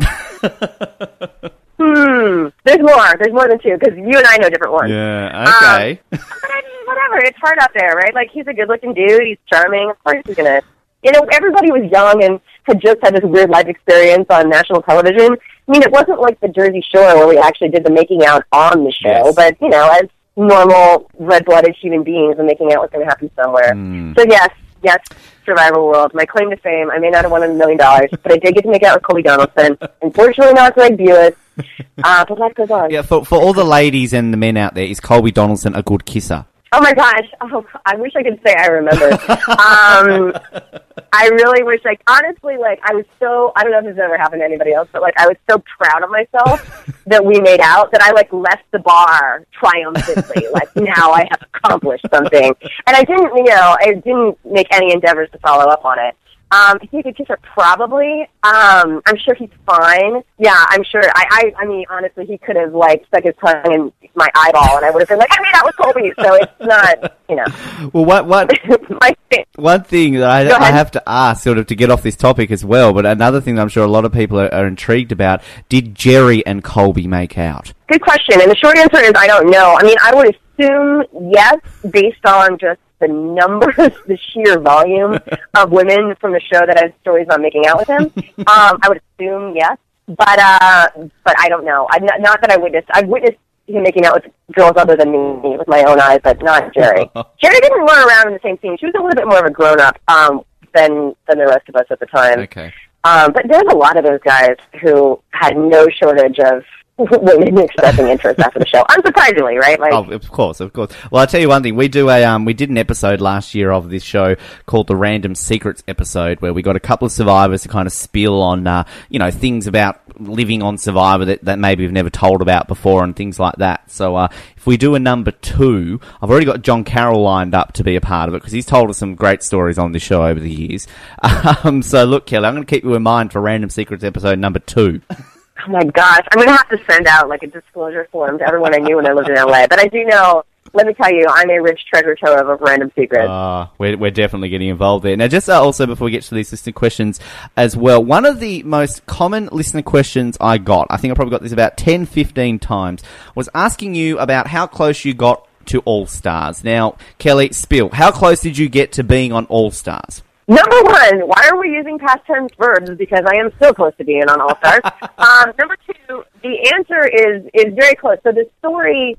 hmm, there's more. There's more than two because you and I know different ones. yeah, okay. But I mean, whatever. It's hard out there, right? Like he's a good-looking dude. He's charming. Of course, he's gonna. You know, everybody was young and had just had this weird life experience on national television. I mean, it wasn't like the Jersey Shore where we actually did the making out on the show, Yes. but you know, as normal red-blooded human beings, the making out was going to happen somewhere. Hmm. So yes, yes, survival World. My claim to fame. I may not have won a million dollars, but I did get to make out with Colby Donaldson. [laughs] Unfortunately, not Greg Buis. [laughs] Uh, but life goes on. yeah, for, for all the ladies and the men out there, is Colby Donaldson a good kisser? Oh my gosh! Oh, I wish I could say I remember. um, [laughs] I really wish, like, honestly, like, I was so, I don't know if this ever happened to anybody else, but, like, I was so proud of myself [laughs] that we made out that I, like, left the bar triumphantly. [laughs] like, now I have accomplished something. And I didn't, you know, I didn't make any endeavors to follow up on it. Um, if he her, probably. Um, I'm sure he's fine. Yeah, I'm sure. I, I, I mean, honestly, he could have like stuck his tongue in my eyeball, and I would have been like, I mean, that was Colby. So it's not, you know, [laughs] Well, what what [laughs] thing. one thing that I, I have to ask, sort of, to get off this topic as well, but another thing that I'm sure a lot of people are, are intrigued about: Did Jerri and Colby make out? Good question. And the short answer is I don't know. I mean, I would assume yes, based on just the numbers, [laughs] the sheer volume [laughs] of women from the show that have stories about making out with him. Um, I would assume yes, but uh, but I don't know. I not, not that I witnessed. I've witnessed him making out with girls other than me with my own eyes, but not Jerri. [laughs] Jerri didn't run around in the same scene. She was a little bit more of a grown up um, than than the rest of us at the time. Okay. Um, but there's a lot of those guys who had no shortage of [laughs] expressing interest after the show. Unsurprisingly, right? Like, Oh, of course, of course. Well, I'll tell you one thing. We do a um, we did an episode last year of this show called the Random Secrets episode, where we got a couple of survivors to kind of spill on, uh, you know, things about living on Survivor that, that maybe we've never told about before and things like that. So, uh, if we do a number two, I've already got John Carroll lined up to be a part of it because he's told us some great stories on this show over the years. [laughs] Um, so, look, Kelly, I'm going to keep you in mind for Random Secrets episode number two. [laughs] oh my gosh, I'm gonna have to send out like a disclosure form to everyone I knew when I lived in LA. But I do know. Let me tell you, I'm a rich treasure trove of random secrets. Uh, we're, we're definitely getting involved there. Now, just uh, also before we get to these listener questions as well, one of the most common listener questions I got, I think I probably got this about 10, 15 times, was asking you about how close you got to All Stars. Now, Kelly, spill, how close did you get to being on All Stars? Number one, why are we using past tense verbs? Because I am so close to being on All Stars. [laughs] um, number two, the answer is is very close. So the story,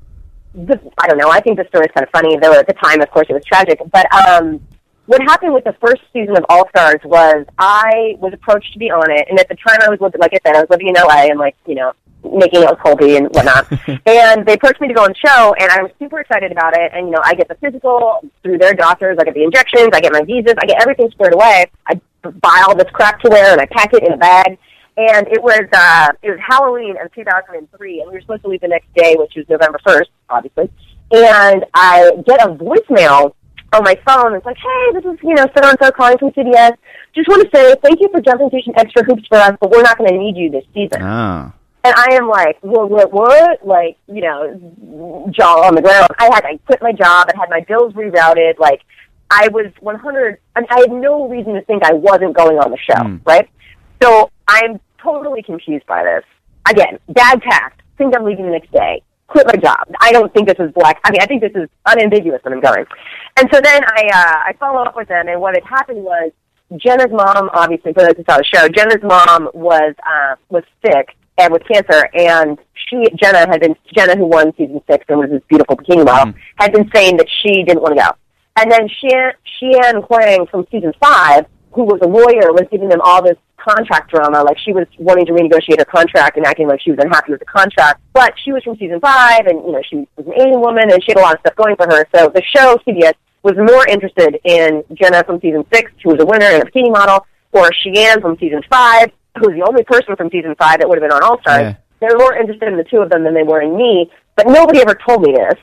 the, I don't know. I think the story is kind of funny, though at the time, of course, it was tragic. But um, what happened with the first season of All Stars was I was approached to be on it, and at the time I was living, like I said, I was living in LA and like you know making out with Colby and whatnot. [laughs] and they approached me to go on the show, and I was super excited about it. And you know, I get the physical through their doctors, I get the injections, I get my visas, I get everything squared away. I buy all this crap to wear, and I pack it in a bag. And it was uh, it was Halloween of 2003, and we were supposed to leave the next day, which was November 1st, obviously. And I get a voicemail on my phone. It's like, hey, this is you know so and so calling from CBS. Just want to say thank you for jumping through some extra hoops for us, but we're not going to need you this season. Ah. And I am like, what, what, what? Like, you know, jaw on the ground. I had, I quit my job. I had my bills rerouted. Like, I was 100, I, mean, I had no reason to think I wasn't going on the show, Mm. right? So I'm totally confused by this. Again, bad tact. Think I'm leaving the next day. Quit my job. I don't think this is black. I mean, I think this is unambiguous that I'm going. And so then I, uh, I follow up with them, and what had happened was Jenna's mom, obviously, for those who saw the show, Jenna's mom was, uh, was sick and with cancer, and she, Jenna had been, Jenna who won season six and was this beautiful bikini model, mm. had been saying that she didn't want to go. And then Shii Ann, Xian Huang from season five, who was a lawyer, was giving them all this contract drama. Like she was wanting to renegotiate her contract and acting like she was unhappy with the contract. But she was from season five, and you know she was an Asian woman, and she had a lot of stuff going for her. So the show CBS was more interested in Jenna from season six, who was a winner and a bikini model, or Shii Ann from season five, who's the only person from season five that would have been on All Stars. Yeah. They were more interested in the two of them than they were in me, but nobody ever told me this.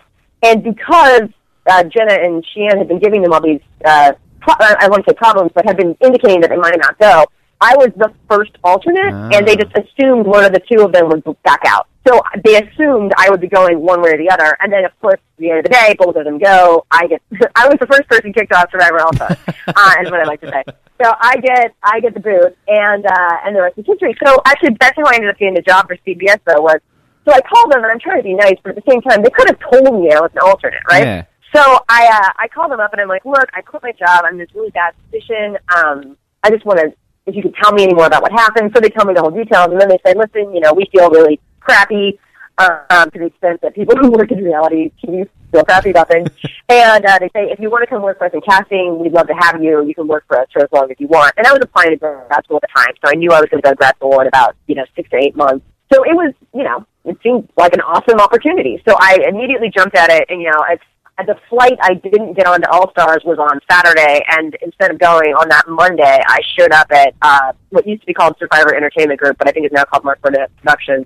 And because uh, Jenna and Shii Ann had been giving them all these, uh, pro- I won't say problems, but had been indicating that they might not go, I was the first alternate, Ah. and they just assumed one of the two of them would back out. So they assumed I would be going one way or the other, and then of course, at the end of the day, both of them go. I get, [laughs] I was the first person kicked off Survivor also, [laughs] uh, is what I like to say. So I get, I get the boot, and uh, and the rest is history. So actually, that's how I ended up getting the job for CBS. Though was, so I called them, and I'm trying to be nice, but at the same time, they could have told me I was an alternate, right? Yeah. So I uh, I called them up and I'm like, look, I quit my job. I'm in this really bad position. Um, I just want to, if you could tell me any more about what happened. So they tell me the whole details, and then they say, listen, you know, we feel really crappy um, to the extent that people who work in reality TV feel crappy about things. [laughs] and uh, they say, if you want to come work for us in casting, we'd love to have you. You can work for us for as long as you want. And I was applying to grad school at the time, so I knew I was going to go to grad school in about you know six to eight months. So it was, you know, it seemed like an awesome opportunity. So I immediately jumped at it, and you know, it's the flight I didn't get on to All Stars was on Saturday, and instead of going on that Monday, I showed up at uh, what used to be called Survivor Entertainment Group, but I think it's now called Mark Burnett Productions,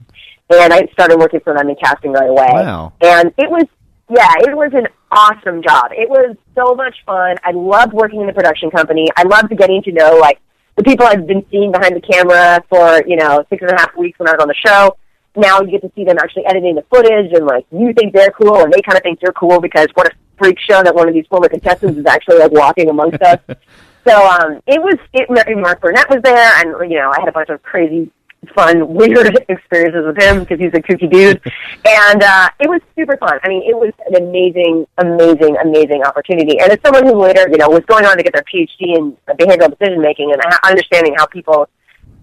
and I started working for them in casting right away. Wow. And it was, yeah, it was an awesome job. It was so much fun. I loved working in the production company. I loved getting to know like the people I've been seeing behind the camera for you know six and a half weeks when I was on the show now you get to see them actually editing the footage and like you think they're cool and they kind of think you're cool because what a freak show that one of these former contestants is actually like walking amongst us. [laughs] So um it was it Mark Burnett was there and you know I had a bunch of crazy fun weird [laughs] experiences with him because he's a kooky dude [laughs] and uh it was super fun. I mean it was an amazing amazing amazing opportunity and as someone who later you know was going on to get their PhD in behavioral decision making and understanding how people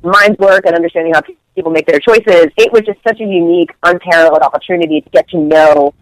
minds work and understanding how people make their choices, it was just such a unique, unparalleled opportunity to get to know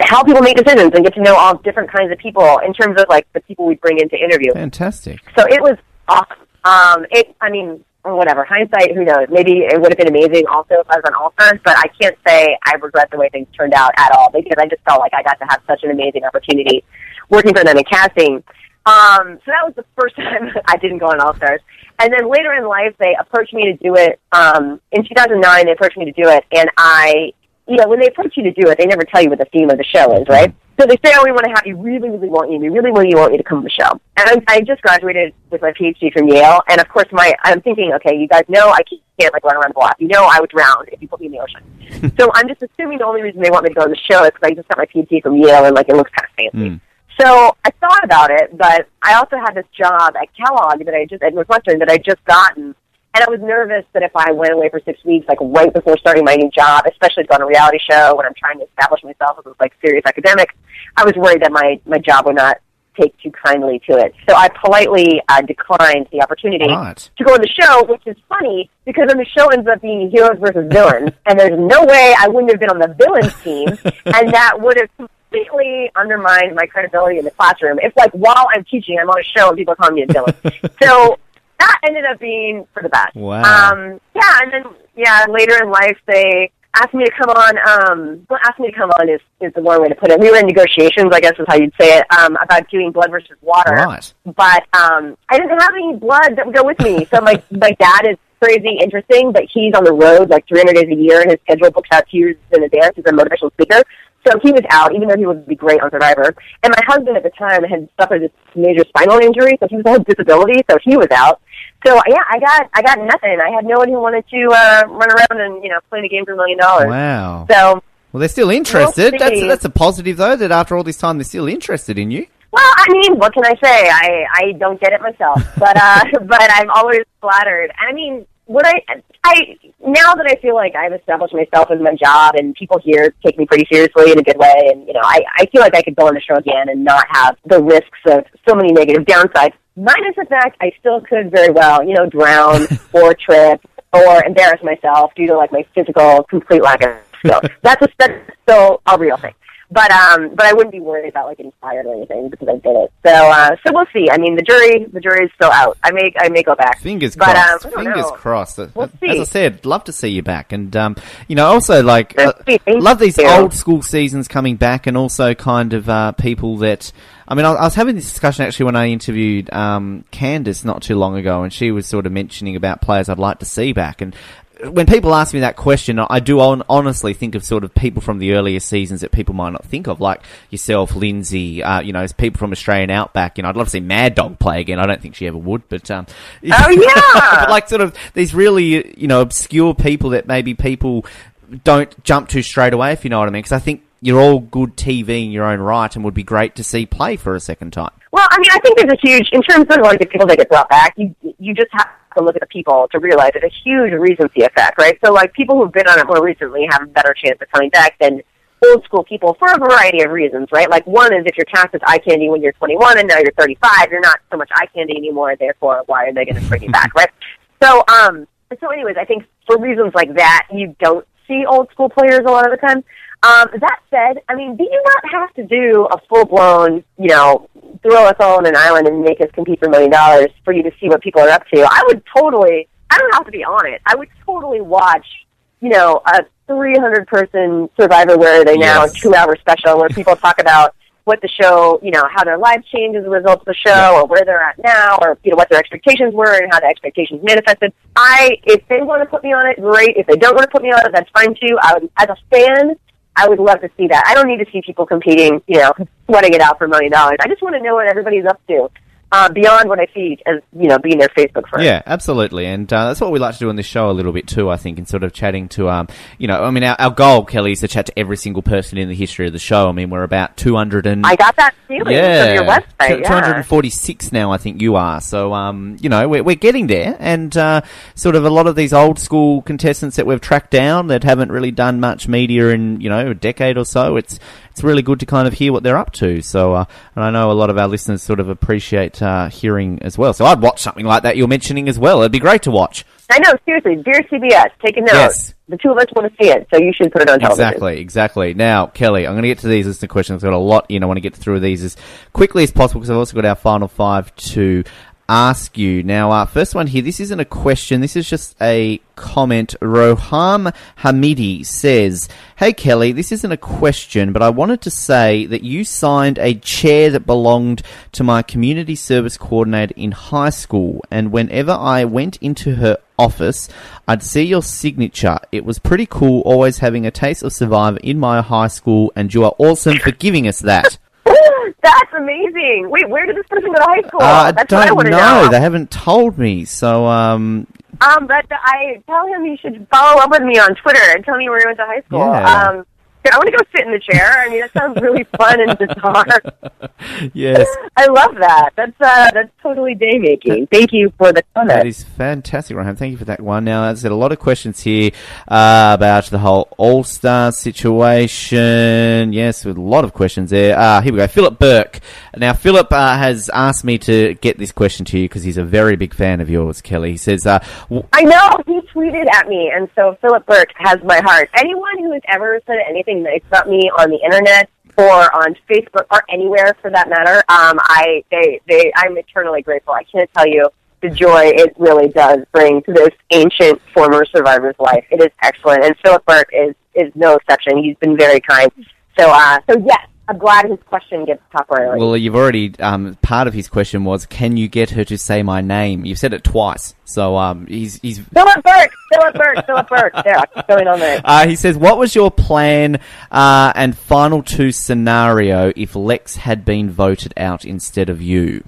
how people make decisions and get to know all different kinds of people in terms of like the people we bring into interview. Fantastic. So it was awesome. Um, it, I mean, whatever. Hindsight, who knows? Maybe it would have been amazing also if I was on All Stars, but I can't say I regret the way things turned out at all because I just felt like I got to have such an amazing opportunity working for them in casting. Um, so that was the first [laughs] time I didn't go on All Stars. And then later in life, they approached me to do it. Um, in 2009, they approached me to do it, and I, you know, when they approach you to do it, they never tell you what the theme of the show is, right? So they say, "Oh, we want to have you. Really, really want you. We really, really want you to come to the show." And I, I just graduated with my PhD from Yale, and of course, my I'm thinking, okay, you guys know I can't like run around the block. You know, I would drown if you put me in the ocean. [laughs] so I'm just assuming the only reason they want me to go on the show is because I just got my PhD from Yale, and like it looks kind of fancy. Mm. So I thought about it, but I also had this job at Kellogg that I just at Northwestern that I just gotten, and I was nervous that if I went away for six weeks, like right before starting my new job, especially go on a reality show when I'm trying to establish myself as a like serious academic, I was worried that my my job would not take too kindly to it. So I politely uh, declined the opportunity to go on the show, which is funny because then the show ends up being heroes versus villains, [laughs] and there's no way I wouldn't have been on the villains team, [laughs] and that would have completely undermined my credibility in the classroom. If like while I'm teaching, I'm on a show and people are calling me a villain. [laughs] so that ended up being for the best. Wow. Um, yeah, and then yeah, later in life they asked me to come on. Um, well, asked me to come on is is the one way to put it. We were in negotiations, I guess is how you'd say it, um, about doing blood versus water Right. but um I didn't have any blood that would go with me. So my [laughs] my dad is crazy interesting, but he's on the road like 300 days a year, and his schedule books out two years in advance. He's a motivational speaker, so he was out, even though he would be great on Survivor. And my husband at the time had suffered this major spinal injury, so he was on disability, so he was out. So yeah, I got I got nothing. I had no one who wanted to uh, run around and you know play the game for a million dollars. Wow. So Well, they're still interested. We'll That's that's a positive though. That after all this time, they're still interested in you. Well, I mean, what can I say? I I don't get it myself, but uh, [laughs] but I'm always flattered. I mean, what I I now that I feel like I've established myself in my job and people here take me pretty seriously in a good way, and you know, I I feel like I could go on the show again and not have the risks of so many negative downsides. Minus the fact I still could very well, you know, drown [laughs] or trip or embarrass myself due to like my physical complete lack of skill. That's a that's still a real thing. But um, but I wouldn't be worried about like getting fired or anything because I did it. So uh, so we'll see. I mean, the jury the jury is still out. I may I may go back. Fingers But, crossed. um, Fingers know. crossed. As We'll as. I said, love to see you back, and um, you know, also like uh, love these you. old school seasons coming back, and also kind of uh, people that. I mean, I, I was having this discussion actually when I interviewed um, Candace not too long ago, and she was sort of mentioning about players I'd like to see back, and. When people ask me that question, I do hon- honestly think of sort of people from the earlier seasons that people might not think of, like yourself, Lindsey, uh, you know, as people from Australian Outback. You know, I'd love to see Mad Dog play again. I don't think she ever would, but um, Oh, [laughs] yeah! but [laughs] like sort of these really you know obscure people that maybe people don't jump to straight away if you know what I mean because I think you're all good TV in your own right and would be great to see play for a second time. Well, I mean, I think there's a huge in terms of like the people that get brought back. You you just have to look at the people to realize it's a huge recency effect, right? So like people who've been on it more recently have a better chance of coming back than old school people for a variety of reasons, right? Like one is if you're cast as eye candy when you're 21 and now you're 35, you're not so much eye candy anymore. Therefore, why are they going to bring you back, right? So, um, so anyways, I think for reasons like that, you don't see old school players a lot of the time. Um, that said, I mean, do you not have to do a full blown, you know, throw us all on an island and make us compete for a million dollars for you to see what people are up to? I would totally. I don't have to be on it. I would totally watch, you know, a 300 person Survivor Where Are They Now Yes. two hour special where people talk [laughs] about what the show, you know, how their lives changed as a result of the show, Yeah. or where they're at now, or you know what their expectations were and how the expectations manifested. I, if they want to put me on it, great. If they don't want to put me on it, that's fine too. I would, as a fan, I would love to see that. I don't need to see people competing, you know, sweating it out for a million dollars. I just want to know what everybody's up to. Uh, beyond what I see as, you know, being their Facebook friend. Yeah, absolutely, and uh, that's what we like to do on this show a little bit too. I think, in sort of chatting to, um, you know, I mean, our, our goal, Kelly, is to chat to every single person in the history of the show. I mean, we're about two hundred and I got that feeling yeah, from your website. two yeah. hundred and forty-six now. I think you are. So, um, you know, we're we're getting there, and uh, sort of a lot of these old school contestants that we've tracked down that haven't really done much media in you know a decade or so. It's it's really good to kind of hear what they're up to. So, uh, and I know a lot of our listeners sort of appreciate uh, hearing as well. So, I'd watch something like that you're mentioning as well. It'd be great to watch. I know, seriously, dear CBS, take a note. Yes. The two of us want to see it, so you should put it on television. Exactly, exactly. Now, Kelly, I'm going to get to these listener questions. I've got a lot in. I want to get through these as quickly as possible because I've also got our final five to ask you. Now, uh, first one here. This isn't a question. This is just a comment. Roham Hamidi says, "Hey Kelly, this isn't a question, but I wanted to say that you signed a chair that belonged to my community service coordinator in high school, and whenever I went into her office, I'd see your signature. It was pretty cool always having a taste of Survivor in my high school, and you are awesome for giving us that. [laughs] That's amazing. Wait, where did this person go to high school? Uh, I That's what I don't know. know. They haven't told me. So, um, Um, but I tell him he should follow up with me on Twitter and tell me where he went to high school. Yeah. Um, I want to go sit in the chair. I mean, that sounds really [laughs] fun and bizarre. yes, [laughs] I love that. That's uh, that's totally day making. Thank you for the that comment. is fantastic, Ryan. Thank you for that one. Now, said, a lot of questions here uh, about the whole All Star situation. Yes, with a lot of questions there. Uh, here we go. Philip Burke. Now, Philip uh, has asked me to get this question to you because he's a very big fan of yours, Kelly. He says, uh, w- I know he tweeted at me, and so Philip Burke has my heart. Anyone who has ever said anything nice about me on the internet or on Facebook or anywhere for that matter, um, I they they I'm eternally grateful. I can't tell you the joy it really does bring to this ancient former survivor's life. It is excellent, and Philip Burke is is no exception. He's been very kind. So uh, so yes, I'm glad his question gets top priority. well, you've already, um, part of his question was, can you get her to say my name? You've said it twice. So, um, he's, he's, Philip Burke, Philip Burke, Philip Burke. There, what's going on there? Uh, he says, "What was your plan uh, and final two scenario if Lex had been voted out instead of you?"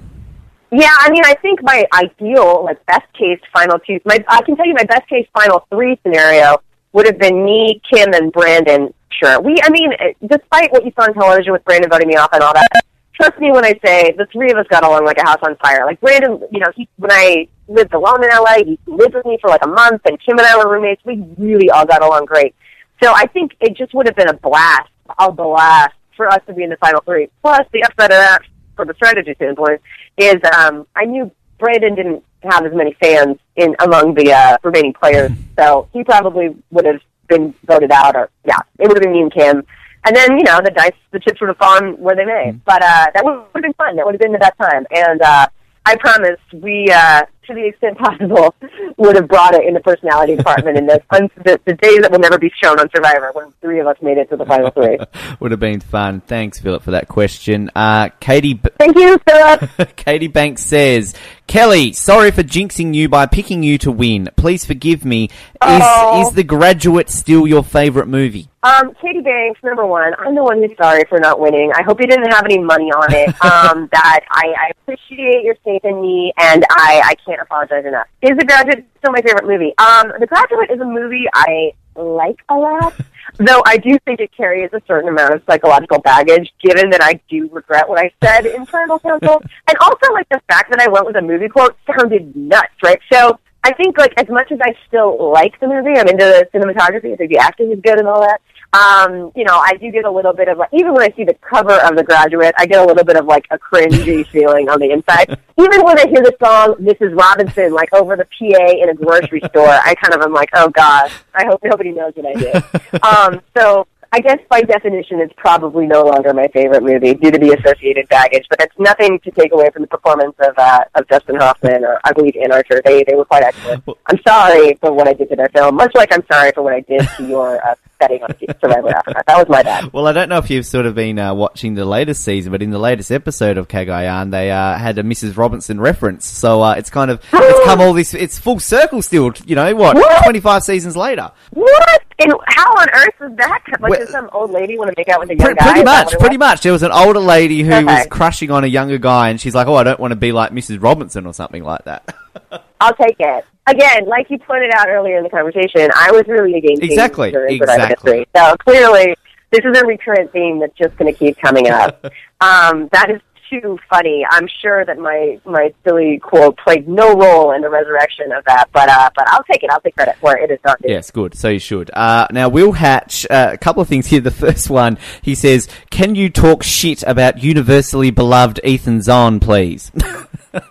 Yeah, I mean, I think my ideal, like best case final two, my I can tell you my best case final three scenario would have been me, Kim, and Brandon. Sure, we. I mean, eh, despite what you saw on television with Brandon voting me off and all that, trust me when I say the three of us got along like a house on fire. Like Brandon, you know, he when I lived alone in LA, he lived with me for like a month, and Kim and I were roommates. We really all got along great. So I think it just would have been a blast, a blast for us to be in the final three. Plus, the upside of that, from a strategy standpoint, is um, I knew Brandon didn't have as many fans in among the uh, remaining players, [laughs] so he probably would have been voted out. Or yeah, it would have been me and Kim. and then you know the dice, the chips would have fallen where they may. But uh, that would have been fun. That would have been the best time. And uh, I promise we, uh, to the extent possible, would have brought it in the personality department in the, the the days that will never be shown on Survivor when three of us made it to the final three. [laughs] Would have been fun. Thanks, Philip, for that question. Uh, Katie, B- Thank you, Philip. [laughs] Katie Banks says, Kelly, sorry for jinxing you by picking you to win. Please forgive me. Is Oh. is The Graduate still your favorite movie? Um, Katie Banks, number one, I'm the one who's sorry for not winning. I hope you didn't have any money on it. [laughs] Um, that I, I appreciate your faith in me, and I, I can't apologize enough. Is The Graduate still my favorite movie? Um, The Graduate is a movie I like a lot, [laughs] though I do think it carries a certain amount of psychological baggage, given that I do regret what I said in tribal council, [laughs] and also like the fact that I went with a movie quote sounded nuts, right? So I think like as much as I still like the movie, I'm into the cinematography. I think the acting is good and all that. Um, you know, I do get a little bit of like even when I see the cover of The Graduate, I get a little bit of like a cringy [laughs] feeling on the inside. Even when I hear the song "Mrs. Robinson" like over the PA in a grocery store, I kind of am like, oh gosh, I hope nobody knows what I did. [laughs] um, so I guess by definition, it's probably no longer my favorite movie due to the associated baggage. But that's nothing to take away from the performance of uh, of Dustin Hoffman or I believe Ann Archer. They they were quite excellent. I'm sorry for what I did to their film, much like I'm sorry for what I did to your uh, betting on Survivor Africa. That was my bad. Well, I don't know if you've sort of been uh, watching the latest season, but in the latest episode of Cagayan, they uh, had a Mrs. Robinson reference. So uh, it's kind of it's [gasps] come all this. It's full circle still. You know what? What? Twenty five seasons later. What? And how on earth is that? Like, Well- does some old lady want to make out with a young Pre- guy? pretty much, pretty much. There was an older lady who Okay. was crushing on a younger guy, and she's like, "Oh, I don't want to be like Mrs. Robinson or something like that." [laughs] I'll take it. Again, like you pointed out earlier in the conversation, I was really a game changer Exactly, exactly. So clearly, this is a recurrent theme that's just going to keep coming up. [laughs] um, that is too funny. I'm sure that my my silly quote played no role in the resurrection of that, but uh, but I'll take it. I'll take credit for it. It is not. Yes, good. So you should. Uh, now, Will Hatch, uh, a couple of things here. The [laughs] first one, he says, "Can you talk shit about universally beloved Ethan Zohn, please?" [laughs] no,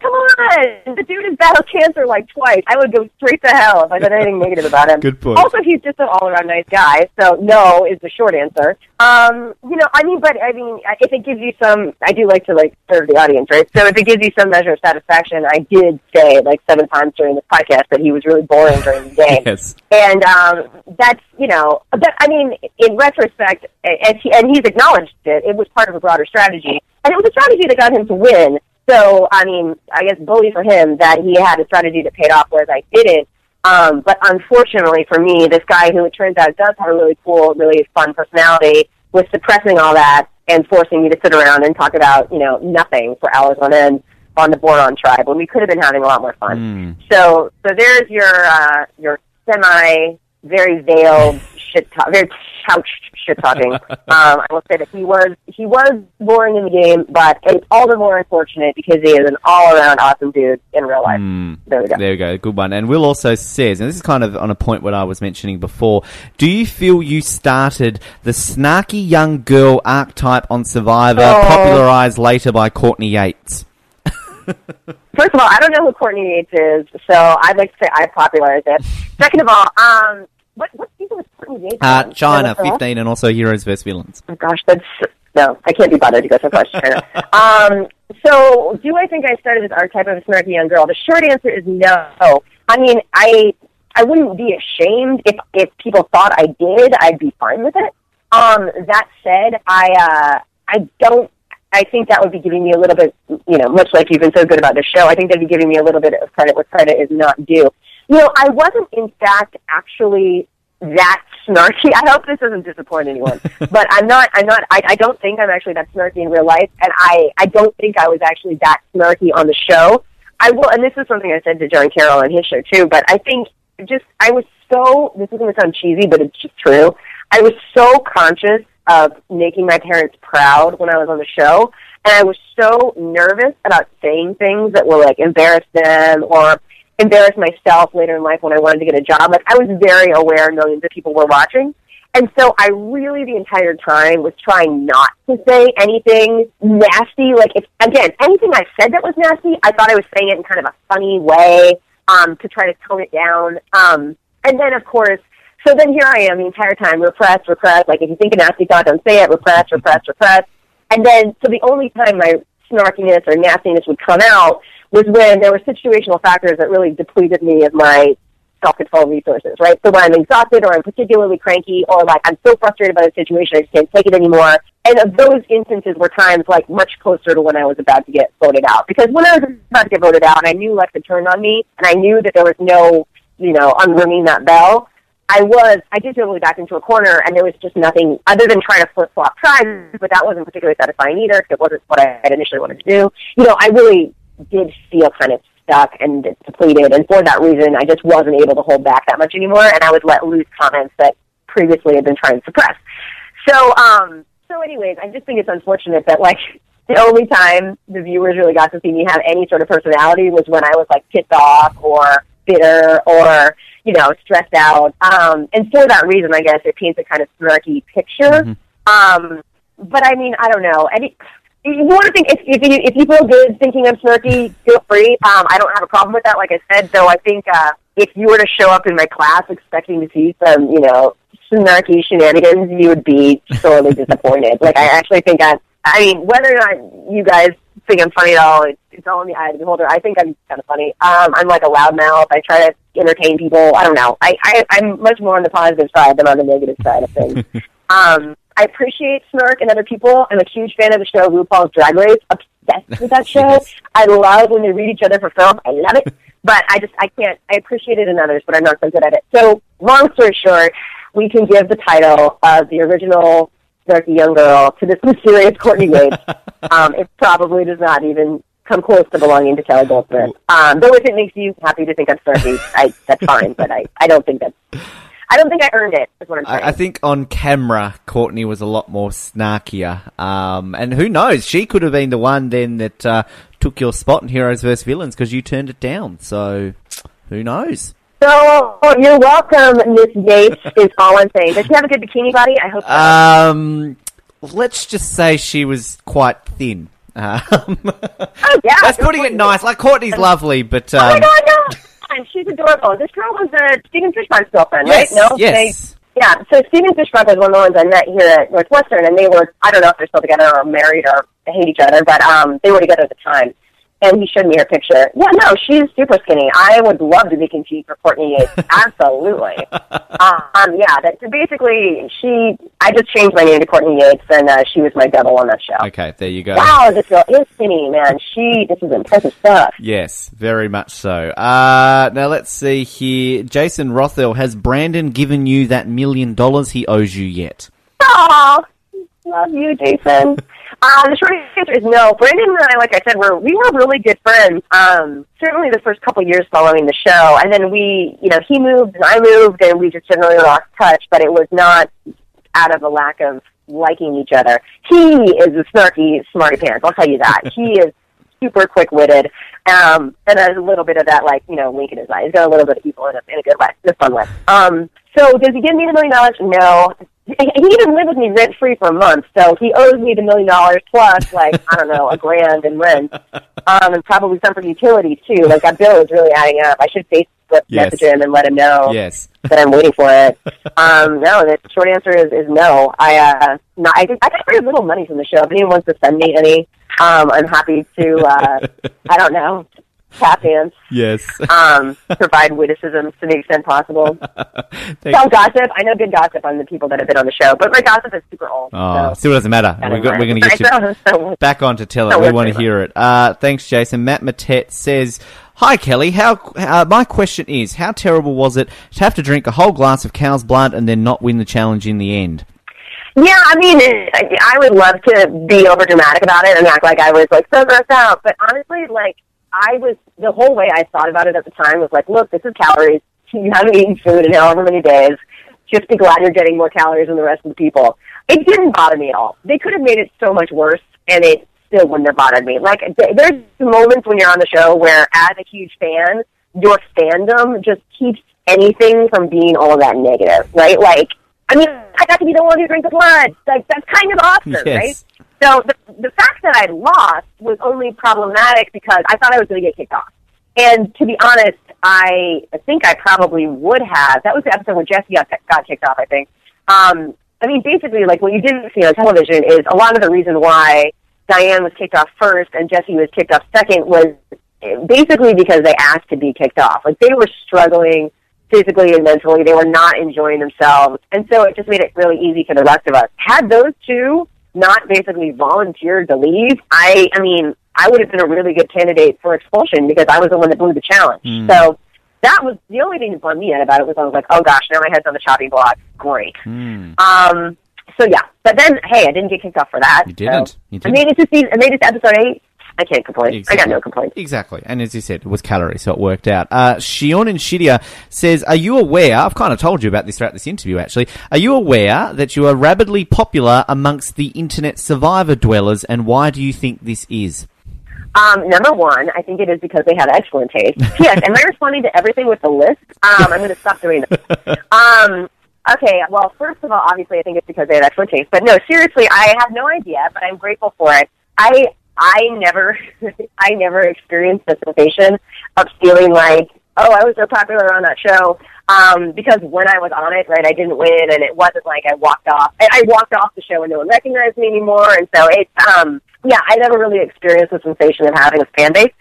come on. The dude has battled cancer like twice. I would go straight to hell if I said anything negative about him. Good point. Also, he's just an all-around nice guy. So no is the short answer. Um, you know, I mean, but I mean, if it gives you some, I do like to like serve the audience, right? So if it gives you some measure of satisfaction, I did say like seven times during this podcast that he was really boring during the [laughs] game. yes. And um, that's you know, but I mean, in retrospect, and, he, and he's acknowledged it. It was part of a broader strategy, and it was a strategy that got him to win. So I mean, I guess bully for him that he had a strategy that paid off, whereas I didn't. Um, but unfortunately for me, this guy who it turns out does have a really cool, really fun personality was suppressing all that and forcing me to sit around and talk about you know nothing for hours on end on the Boran tribe when we could have been having a lot more fun. Mm. So, so there's your uh, your semi, very veiled shit talk, very couched shit talking. [laughs] um, I will say that he was he was boring in the game, but it's all the more unfortunate because he is an all around awesome dude in real life. Mm. There we go. There we go. Good one. And Will also says, and this is kind of on a point what I was mentioning before. Do you feel you started the snarky young girl archetype on Survivor, Oh. popularized later by Courtney Yates? [laughs] First of all, I don't know who Courtney Yates is, so I'd like to say I popularized it. Second of all, um, what what season was Courtney Yates? Uh? China, Is that what? 15, and also Heroes vs. Villains. Oh gosh, that's no, I can't be bothered to go so far to China. [laughs] um, so, do I think I started this archetype of a snarky young girl? The short answer is no. I mean, I I wouldn't be ashamed if if people thought I did. I'd be fine with it. Um, that said, I uh, I don't. I think that would be giving me a little bit, you know, much like you've been so good about the show. I think that'd be giving me a little bit of credit where credit is not due. You know, I wasn't in fact actually that snarky. [laughs] I hope this doesn't disappoint anyone, [laughs] but I'm not. I'm not. I, I don't think I'm actually that snarky in real life, and I I don't think I was actually that snarky on the show. I will, and this is something I said to John Carroll on his show too. But I think just I was so. This is going to sound cheesy, but it's just true. I was so conscious of making my parents proud when I was on the show, and I was so nervous about saying things that will like embarrass them or embarrass myself later in life when I wanted to get a job. Like I was very aware millions of people were watching. And so I really the entire time was trying not to say anything nasty. Like if again, anything I said that was nasty, I thought I was saying it in kind of a funny way, um, to try to tone it down. Um and then of course So then here I am the entire time, repressed, repressed. Like if you think a nasty thought, don't say it. Repressed, repressed, repressed. And then, so the only time my snarkiness or nastiness would come out was when there were situational factors that really depleted me of my self-control resources, right? So when I'm exhausted or I'm particularly cranky or like I'm so frustrated by the situation, I just can't take it anymore. And of those instances were times like much closer to when I was about to get voted out. Because when I was about to get voted out and I knew Lex had turned on me and I knew that there was no, you know, unringing that bell, I was, I did really back into a corner and there was just nothing other than trying to flip flop tribes, but that wasn't particularly satisfying either because it wasn't what I had initially wanted to do. You know, I really did feel kind of stuck and depleted, and for that reason, I just wasn't able to hold back that much anymore, and I would let loose comments that previously had been trying to suppress. So, um, so anyways, I just think it's unfortunate that like [laughs] the only time the viewers really got to see me have any sort of personality was when I was like pissed off or bitter or you know stressed out. Um, and for that reason, I guess it paints a kind of snarky picture. Mm-hmm. Um, but I mean, I don't know. Any you want to think if if you, if you feel good thinking I'm snarky, feel free. Um, I don't have a problem with that. Like I said, though, I think uh, if you were to show up in my class expecting to see some, you know, snarky shenanigans, you would be sorely [laughs] disappointed. Like I actually think I, I mean, whether or not you guys think I'm funny at all, it's, it's all in the eye of the beholder. I think I'm kind of funny. Um, I'm like a loudmouth. I try to entertain people. I don't know. I, I I'm much more on the positive side than on the negative side of things. [laughs] um, I appreciate Snark and other people. I'm a huge fan of the show RuPaul's Drag Race. Obsessed with that [laughs] show. yes. I love when they read each other for film. I love it. [laughs] But I just I can't. I appreciate it in others, but I'm not so good at it. So long story short, we can give the title of the original Snarky Young Girl to this [laughs] mysterious Courtney Wade. um, it probably does not even come close to belonging to Kelly Goldsmith. Um, though if it makes you happy to think I'm snarky, I, that's fine. But I, I don't think that's I don't think I earned it. Is what I'm saying. I, I think on camera, Courtney was a lot more snarkier. Um, and who knows? She could have been the one then that uh, took your spot in Heroes vs Villains because you turned it down. So who knows? So oh, you're welcome, Miss Yates. is all I'm saying. Does she have a good bikini body? I hope. So. Um, let's just say she was quite thin. [laughs] Um, oh yeah, that's putting it nice. Like Courtney's lovely, but um, oh my god, no and she's adorable. This girl was uh, Stephen Fishbach's girlfriend, yes, right? No, yes. They, yeah. So Stephen Fishbach was one of the ones I met here at Northwestern, and they were I don't know if they're still together or married or hate each other, but um, they were together at the time and he showed me her picture. Yeah, no, she's super skinny. I would love to be compete for Courtney Yates. [laughs] Absolutely. um, yeah, that, so basically, she. I just changed my name to Courtney Yates, and uh, she was my double on that show. Okay, there you go. Wow, this girl is skinny, man. She. This is impressive stuff. Yes, very much so. Uh, now let's see here. Jason Rothel, has Brandon given you that million dollars he owes you yet? Oh, love you, Jason. Uh, the short answer is no. Brandon and I, like I said, were we were really good friends. Um, certainly the first couple years following the show, and then we, you know, he moved and I moved, and we just generally lost touch. But it was not out of a lack of liking each other. He is a snarky, smarty pants. I'll tell you that. [laughs] he is super quick witted, um, and has a little bit of that, like you know, wink in his eye. He's got a little bit of evil in a, in a good way, in a fun way. Um, so does he give me the million dollars? No he even lived with me rent free for a month, so he owes me the million dollars plus like I don't know a grand in rent, [laughs] um, and probably some for utilities too. Like that bill is really adding up. I should Facebook yes. message him and let him know yes. that I'm waiting for it. um, no, the short answer is, is no. I uh, no, I I get very little money from the show. If anyone wants to send me any, um, I'm happy to. Uh, [laughs] I don't know tap dance. Yes. um, provide witticisms to the extent possible. [laughs] Tell gossip. I know good gossip on the people that have been on the show, but my gossip is super old. Oh, so still doesn't matter. We're, go- we're going to get [laughs] you back on to tell it. We want to hear it. Uh, thanks, Jason. Matt Matet says. Hi Kelly, how uh, my question is, how terrible was it to have to drink a whole glass of cow's blood and then not win the challenge in the end? Yeah, I mean, I would love to be over dramatic about it and act like I was like so grossed out, but honestly, like I was the whole way I thought about it at the time was like, look, this is calories. [laughs] You haven't eaten food in however many days. Just be glad you're getting more calories than the rest of the people. It didn't bother me at all. They could have made it so much worse, and it still wouldn't have bothered me. Like there's moments when you're on the show where, as a huge fan, your fandom just keeps anything from being all that negative, right? Like, I mean, I got to be the one who drank the blood. Like that's kind of awesome, yes. right? So the, the fact that I lost was only problematic because I thought I was going to get kicked off. and to be honest, I think I probably would have. That was the episode where Jessie got, got kicked off, I think. Um, I mean, basically, like what you didn't see on television is a lot of the reason why Diane was kicked off first and Jessie was kicked off second was basically because they asked to be kicked off. Like they were struggling physically and mentally. They were not enjoying themselves. And so it just made it really easy for the rest of us. Had those two not basically volunteered to leave, I, I mean, I would have been a really good candidate for expulsion because I was the one that blew the challenge. Mm. So that was the only thing that bummed me out about it was I was like, oh gosh, now my head's on the chopping block. Great. Mm. Um, so yeah, but then hey, I didn't get kicked off for that. You didn't. So You I didn't. made it to season. I made it to episode eight. I can't complain. I got no complaints. Exactly. And as you said, it was calorie, so it worked out. Uh, Shion and Shidia says, Are you aware? I've kind of told you about this throughout this interview, actually. Are you aware that you are rapidly popular amongst the internet survivor dwellers, and why do you think this is? Um, number one, I think it is because they have excellent taste. [laughs] yes, am I responding to everything with the list? Um, I'm going to stop doing that. [laughs] Um, okay, well, first of all, obviously, I think it's because they have excellent taste. But no, seriously, I have no idea, but I'm grateful for it. I I never [laughs] I never experienced the sensation of feeling like, oh, I was so popular on that show. Um, because when I was on it, right, I didn't win, and it wasn't like I walked off. I, I walked off the show and no one recognized me anymore, and so it's um, yeah, I never really experienced the sensation of having a fan base.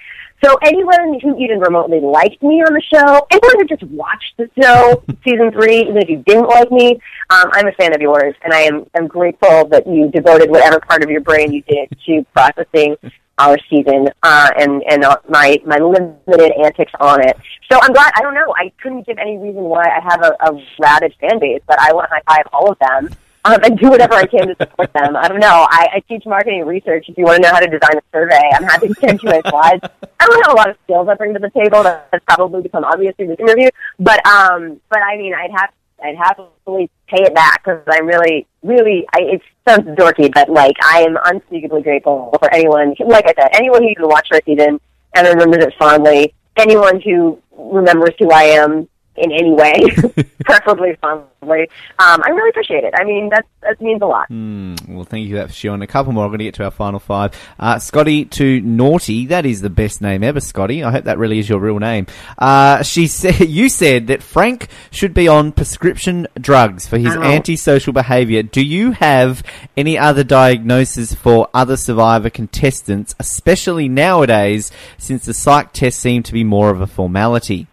So anyone who even remotely liked me on the show, anyone who just watched the show, [laughs] season three, even if you didn't like me, um, I'm a fan of yours, and I am I'm grateful that you devoted whatever part of your brain you did to [laughs] processing our season uh, and and uh, my my limited antics on it. So I'm glad. I don't know. I couldn't give any reason why I have a, a rabid fan base, but I want to high five all of them um, and do whatever I can to support them. I don't know. I, I teach marketing research. If you want to know how to design a survey, I'm happy to send you my slides. I don't have a lot of skills I bring to the table. That's probably become obvious through this interview. But um, but I mean, I'd have I'd happily pay it back because I'm really, really. I, it sounds dorky, but like I am unspeakably grateful for anyone. Like I said, anyone who even watched our season and remembers it fondly. Anyone who remembers who I am in any way, [laughs] preferably fondly. Um, I really appreciate it. I mean, that that means a lot. Hmm, well, thank you for that, Shion. A couple more. I'm going to get to our final five. Uh, Scotty to Naughty. That is the best name ever, Scotty. I hope that really is your real name. Uh, she [laughs] said, you said that Frank should be on prescription drugs for his Oh. antisocial behaviour. Do you have any other diagnosis for other survivor contestants, especially nowadays, since the psych tests seem to be more of a formality?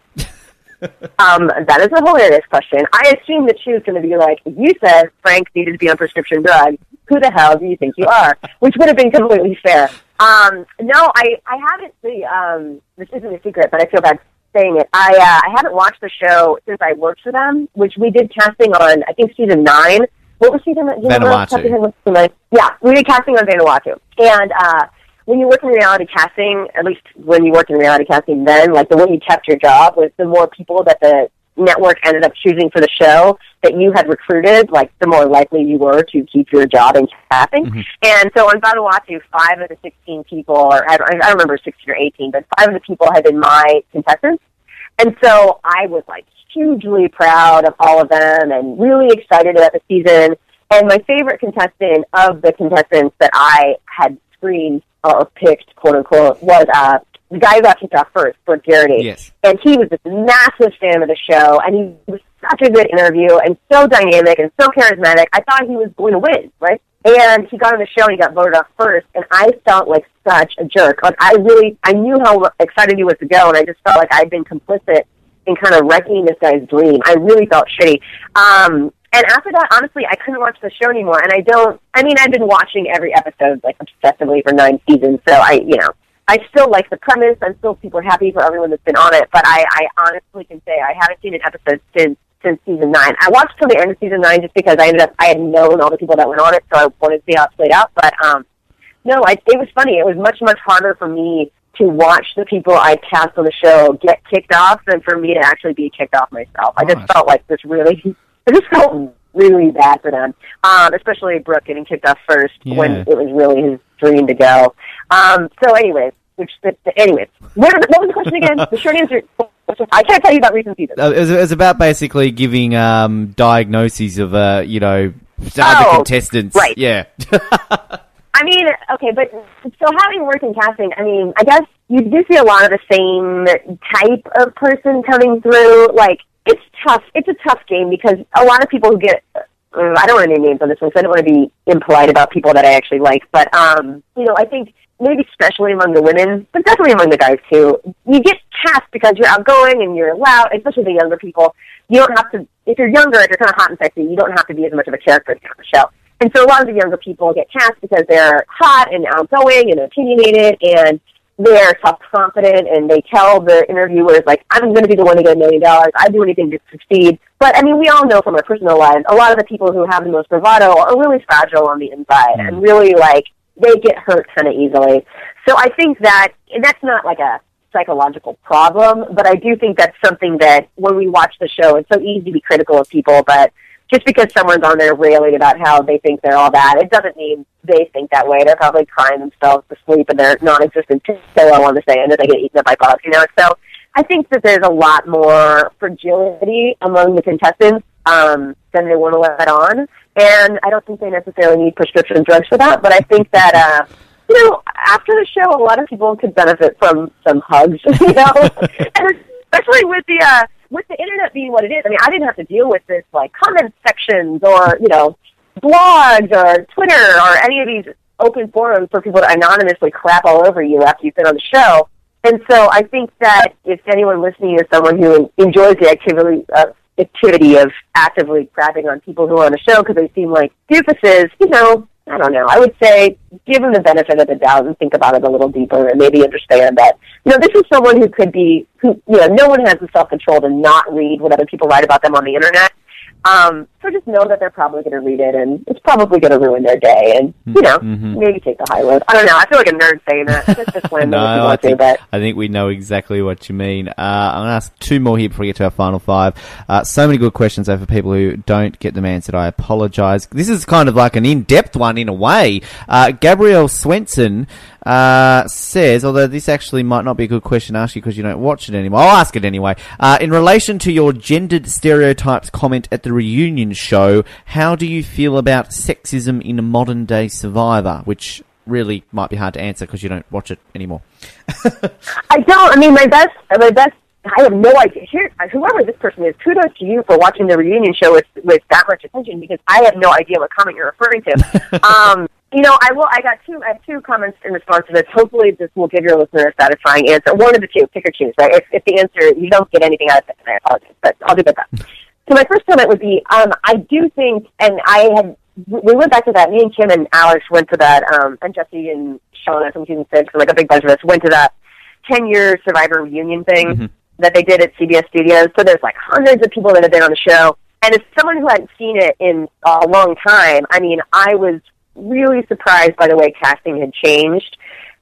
Um, that is a hilarious question. I assume that she was going to be like, you said Frank needed to be on prescription drugs. Who the hell do you think you are? [laughs] Which would have been completely fair. Um, no, I, I haven't, the, um, this isn't a secret, but I feel bad saying it. I, uh, I haven't watched the show since I worked for them, which we did casting on, I think, season nine. What was season nine? Vanuatu. Yeah, we did casting on Vanuatu. And, uh, when you work in reality casting, at least when you worked in reality casting then, like the way you kept your job was the more people that the network ended up choosing for the show that you had recruited, like the more likely you were to keep your job in casting. Mm-hmm. And so on Vanuatu, five of the 16 people, or I don't, I don't remember 16 or 18, but five of the people had been my contestants. And so I was like hugely proud of all of them and really excited about the season. And my favorite contestant of the contestants that I had screened or picked, quote unquote, was uh, the guy who got kicked off first, Brook Geraghty. Yes. And he was this massive fan of the show, and he was such a good interview and so dynamic and so charismatic. I thought he was going to win, right? And he got on the show and he got voted off first, and I felt like such a jerk. Like I really, I knew how excited he was to go, and I just felt like I'd been complicit in kind of wrecking this guy's dream. I really felt shitty. Um, and after that, honestly, I couldn't watch the show anymore. And I don't, I mean, I've been watching every episode like obsessively for nine seasons. So I, you know, I still like the premise. I'm still super happy for everyone that's been on it. But I, I honestly can say I haven't seen an episode since since season nine. I watched till the end of season nine just because I ended up I had known all the people that went on it, so I wanted to see how it played out. But um, no, I, it was funny. It was much much harder for me to watch the people I cast on the show get kicked off than for me to actually be kicked off myself. I just felt like this really, I just felt really bad for them, um, especially Brook getting kicked off first when it was really his dream to go. Um, so, anyways, which, anyways, what, what was the question again? the short answer. I can't tell you about recent seasons. Uh, it, was, it was about basically giving um, diagnoses of, uh, you know, other Oh, contestants. right. Yeah. I [laughs] I mean, okay, but so having worked in casting, I mean, I guess you do see a lot of the same type of person coming through. Like, it's tough. It's a tough game because a lot of people who get. Uh, I don't want to name names on this one, so I don't want to be impolite about people that I actually like. But um, you know, I think maybe especially among the women, but definitely among the guys too. You get cast because you're outgoing and you're loud, especially the younger people. You don't have to, if you're younger, if you're kind of hot and sexy, you don't have to be as much of a character on the show. And so a lot of the younger people get cast because they're hot and outgoing and opinionated and they're self-confident and they tell the interviewers, like, I'm going to be the one to get a million dollars. I'd do anything to succeed. But, I mean, we all know from our personal lives, a lot of the people who have the most bravado are really fragile on the inside and mm-hmm. really, like, they get hurt kind of easily. So I think that and that's not like a psychological problem, but I do think that's something that when we watch the show, it's so easy to be critical of people, but just because someone's on there railing about how they think they're all that, it doesn't mean they think that way. They're probably crying themselves to sleep and they're non-existent pillow on the sand as they get eaten up by bugs, you know? So I think that there's a lot more fragility among the contestants um, than they want to let on. And I don't think they necessarily need prescription drugs for that, but I think that, uh, you know, after the show, a lot of people could benefit from some hugs, [laughs] you know? [laughs] and especially with the, uh, with the internet being what it is, I mean, I didn't have to deal with this, like, comment sections or, you know, blogs or Twitter or any of these open forums for people to anonymously crap all over you after you've been on the show. And so I think that if anyone listening is someone who enjoys the activity, uh, activity of actively crapping on people who are on the show because they seem like doofuses, you know, I don't know. I would say give them the benefit of the doubt and think about it a little deeper and maybe understand that, you know, this is someone who could be, who, you know, no one has the self-control to not read what other people write about them on the internet. Um, so just know that they're probably going to read it, and it's probably going to ruin their day, and you know, Mhm. maybe take the high road. I don't know. I feel like a nerd saying that. That's just [laughs] when no, I to, think, but I think we know exactly what you mean. Uh, I'm going to ask two more here before we get to our final five. Uh, so many good questions, though, for people who don't get them answered. I apologise. This is kind of like an in-depth one in a way. Uh, Gabrielle Swenson uh, says, although this actually might not be a good question to ask you because you don't watch it anymore. I'll ask it anyway. Uh, in relation to your gendered stereotypes comment at the reunion show, how do you feel about sexism in a modern day Survivor? Which really might be hard to answer because you don't watch it anymore. [laughs] I don't. I mean, my best, my best. I have no idea. Here, whoever this person is, kudos to you for watching the reunion show with with that much attention because I have no idea what comment you're referring to. [laughs] um, you know, I will. I got two. I have two comments in response to this. Hopefully, this will give your listener a satisfying answer. One of the two. Pick or choose. Right. If, if the answer you don't get anything out of it, I apologize. But I'll do my best. So my first comment would be, um, I do think, and I had we went back to that. Me and Kim and Alex went to that, um, and Jessie and Shawna from season six, and like a big bunch of us went to that ten year Survivor reunion thing Mhm. that they did at CBS Studios. So there's like hundreds of people that have been on the show, and as someone who hadn't seen it in a long time, I mean, I was really surprised by the way casting had changed.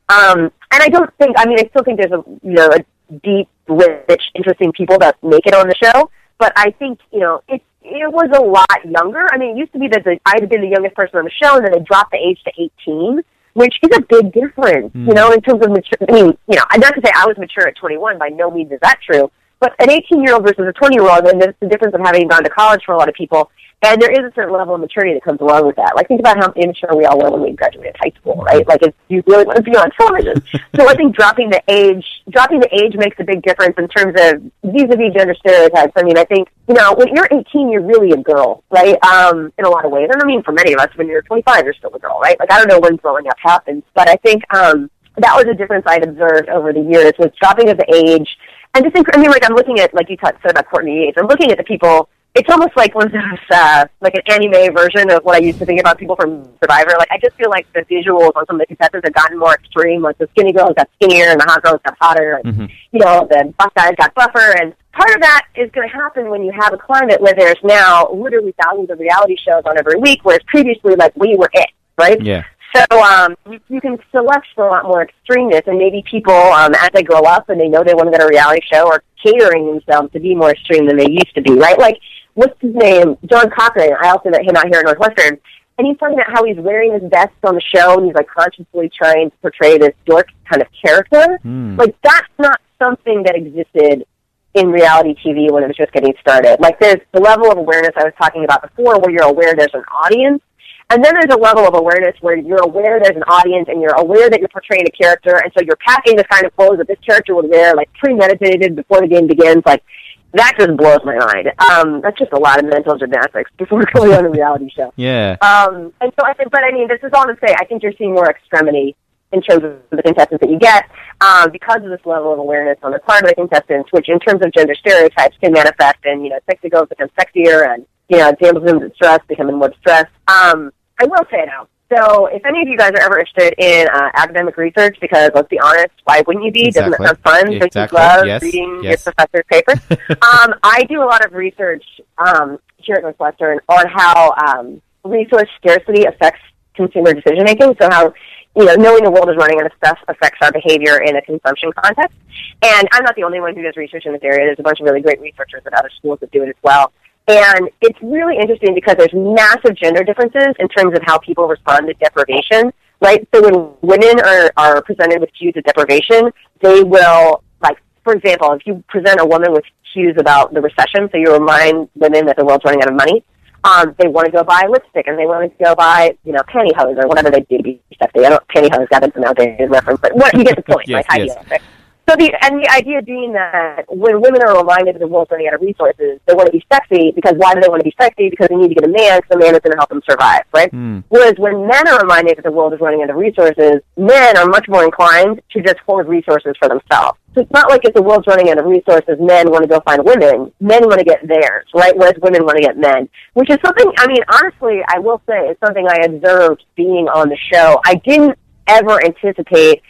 Um, and I don't think, I mean, I still think there's a you know a deep, rich, interesting people that make it on the show. But I think you know it it was a lot younger. I mean, it used to be that the, I had been the youngest person on the show, and then they dropped the age to 18, which is a big difference, you hmm. know, in terms of mature. I mean, you know, I'm not to say I was mature at 21. By no means is that true. But an 18 year old versus a 20 year old, and there's the difference of having gone to college for a lot of people. And there is a certain level of maturity that comes along with that. Like, think about how immature we all were when we graduated high school, right? Like, if you really want to be on television. [laughs] so I think dropping the age, dropping the age makes a big difference in terms of vis-a-vis gender stereotypes. I mean, I think, you know, when you're 18, you're really a girl, right? Um, in a lot of ways. And I mean, for many of us, when you're 25, you're still a girl, right? Like, I don't know when growing up happens, but I think, um, that was a difference I'd observed over the years was dropping of the age. And just, I mean, like, I'm looking at, like you talked, said about Courtney Yates, I'm looking at the people it's almost like one of those uh like an anime version of what I used to think about people from Survivor. Like I just feel like the visuals on some of the contestants have gotten more extreme. Like the skinny girls got skinnier and the hot girls got hotter and Mhm. you know, the buff guys got buffer and part of that is gonna happen when you have a climate where there's now literally thousands of reality shows on every week, whereas previously like we were it, right? Yeah. So um, you, you can select for a lot more extremeness, and maybe people, um, as they grow up and they know they want to get a reality show, are catering themselves to be more extreme than they used to be, right? Like, what's his name? John Cochran. I also met him out here at Northwestern, and he's talking about how he's wearing his vest on the show, and he's like consciously trying to portray this dork kind of character. Hmm. Like, that's not something that existed in reality TV when it was just getting started. Like, there's the level of awareness I was talking about before, where you're aware there's an audience And then there's a level of awareness where you're aware there's an audience and you're aware that you're portraying a character, and so you're packing the kind of clothes that this character would wear, like premeditated before the game begins. Like that just blows my mind. Um, that's just a lot of mental gymnastics before [laughs] going on a reality show. Yeah. Um, and so I think, but I mean, this is all to say, I think you're seeing more extremity in terms of the contestants that you get um, because of this level of awareness on the part of the contestants, which in terms of gender stereotypes can manifest in, you know, sexy girls become sexier and, you know, damsels in distress becoming more distressed. Um, I will say now, so if any of you guys are ever interested in uh, academic research, because let's be honest, why wouldn't you be? Exactly. Doesn't it sound fun? Exactly. Don't you love Yes. reading Yes. your professor's papers? [laughs] um, I do a lot of research um, here at Northwestern on how um, resource scarcity affects consumer decision making. So how you know knowing the world is running out of stuff affects our behavior in a consumption context. And I'm not the only one who does research in this area. There's a bunch of really great researchers at other schools that do it as well. And it's really interesting because there's massive gender differences in terms of how people respond to deprivation, right? So when women are, are presented with cues of deprivation, they will, like, for example, if you present a woman with cues about the recession, so you remind women that the world's running out of money, um, they want to go buy lipstick and they want to go buy, you know, pantyhose or whatever they do to be sexy. I don't know pantyhose, that is an outdated reference, but what, you get the point, [laughs] Yes, like high yes. heels, right? So the and the idea being that when women are reminded that the world's running out of resources, they want to be sexy because why do they want to be sexy? Because they need to get a man, because the man is going to help them survive, right? Mm. Whereas when men are reminded that the world is running out of resources, men are much more inclined to just hoard resources for themselves. So it's not like if the world's running out of resources, men want to go find women. Men want to get theirs, right? Whereas women want to get men, which is something. I mean, honestly, I will say it's something I observed being on the show. I didn't ever anticipate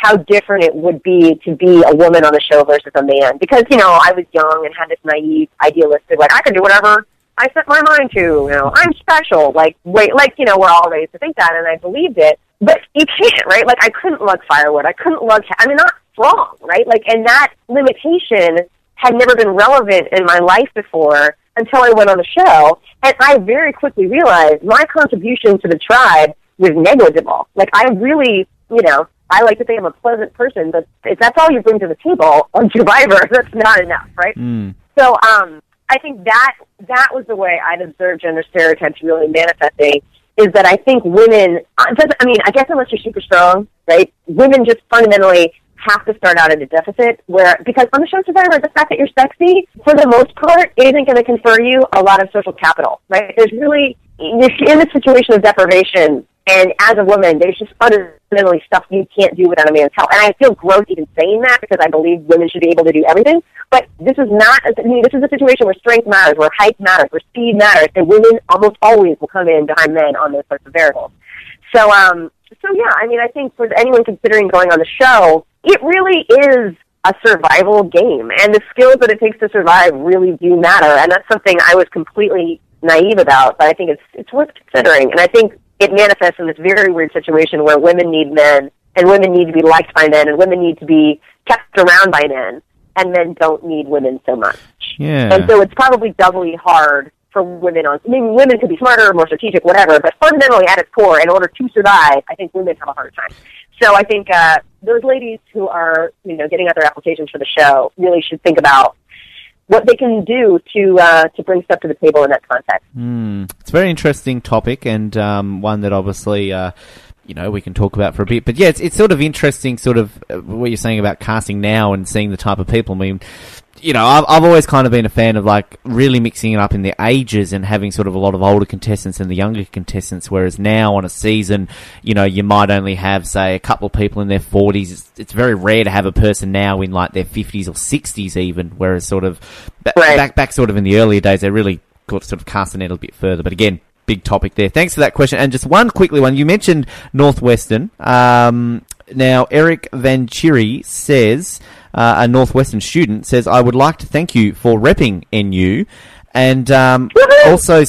how different it would be to be a woman on the show versus a man. Because, you know, I was young and had this naive, idealistic, like, I can do whatever I set my mind to, you know, I'm special. Like, wait, like, you know, we're all raised to think that, and I believed it. But you can't, right? Like, I couldn't lug firewood. I couldn't lug, I mean, not strong, right? Like, and that limitation had never been relevant in my life before until I went on the show. And I very quickly realized my contribution to the tribe was negligible. Like, I really, you know, I like to think I'm a pleasant person, but if that's all you bring to the table on Survivor, [laughs] that's not enough, right? Mm. So um, I think that that was the way I'd observed gender stereotypes really manifesting. Is that I think women? uh, I mean, I guess unless you're super strong, right? Women just fundamentally have to start out at a deficit. Where because on the show Survivor, the fact that you're sexy, for the most part, isn't going to confer you a lot of social capital, right? There's really you're in a situation of deprivation, and as a woman, there's just fundamentally stuff you can't do without a man's help. And I feel gross even saying that because I believe women should be able to do everything. But this is not. I mean, this is a situation where strength matters, where height matters, where speed matters, and women almost always will come in behind men on those sorts of variables. So, um, so yeah, I mean, I think for anyone considering going on the show, it really is a survival game, and the skills that it takes to survive really do matter. And that's something I was completely naive about, but I think it's it's worth considering. And I think it manifests in this very weird situation where women need men, and women need to be liked by men, and women need to be kept around by men, and men don't need women so much. Yeah. And so it's probably doubly hard for women on. I mean, women could be smarter, more strategic, whatever. But fundamentally, at its core, in order to survive, I think women have a hard time. So I think uh, those ladies who are, you know, getting out their applications for the show really should think about what they can do to uh, to bring stuff to the table in that context. Mm. It's a very interesting topic and um, one that obviously, uh, you know, we can talk about for a bit. But yeah, it's, it's sort of interesting, sort of uh, what you're saying about casting now and seeing the type of people. I mean, you know, I've, I've always kind of been a fan of like really mixing it up in the ages and having sort of a lot of older contestants and the younger contestants. Whereas now on a season, you know, you might only have say a couple of people in their 40s. It's, it's very rare to have a person now in like their 50s or 60s even. Whereas sort of ba- Right. back back sort of in the earlier days, they really got sort of cast the net a bit further. But again, big topic there. Thanks for that question. And just one quickly one. You mentioned Northwestern. Um, now, Eric Van Chiri says, uh, a Northwestern student says, I would like to thank you for repping NU. And um, also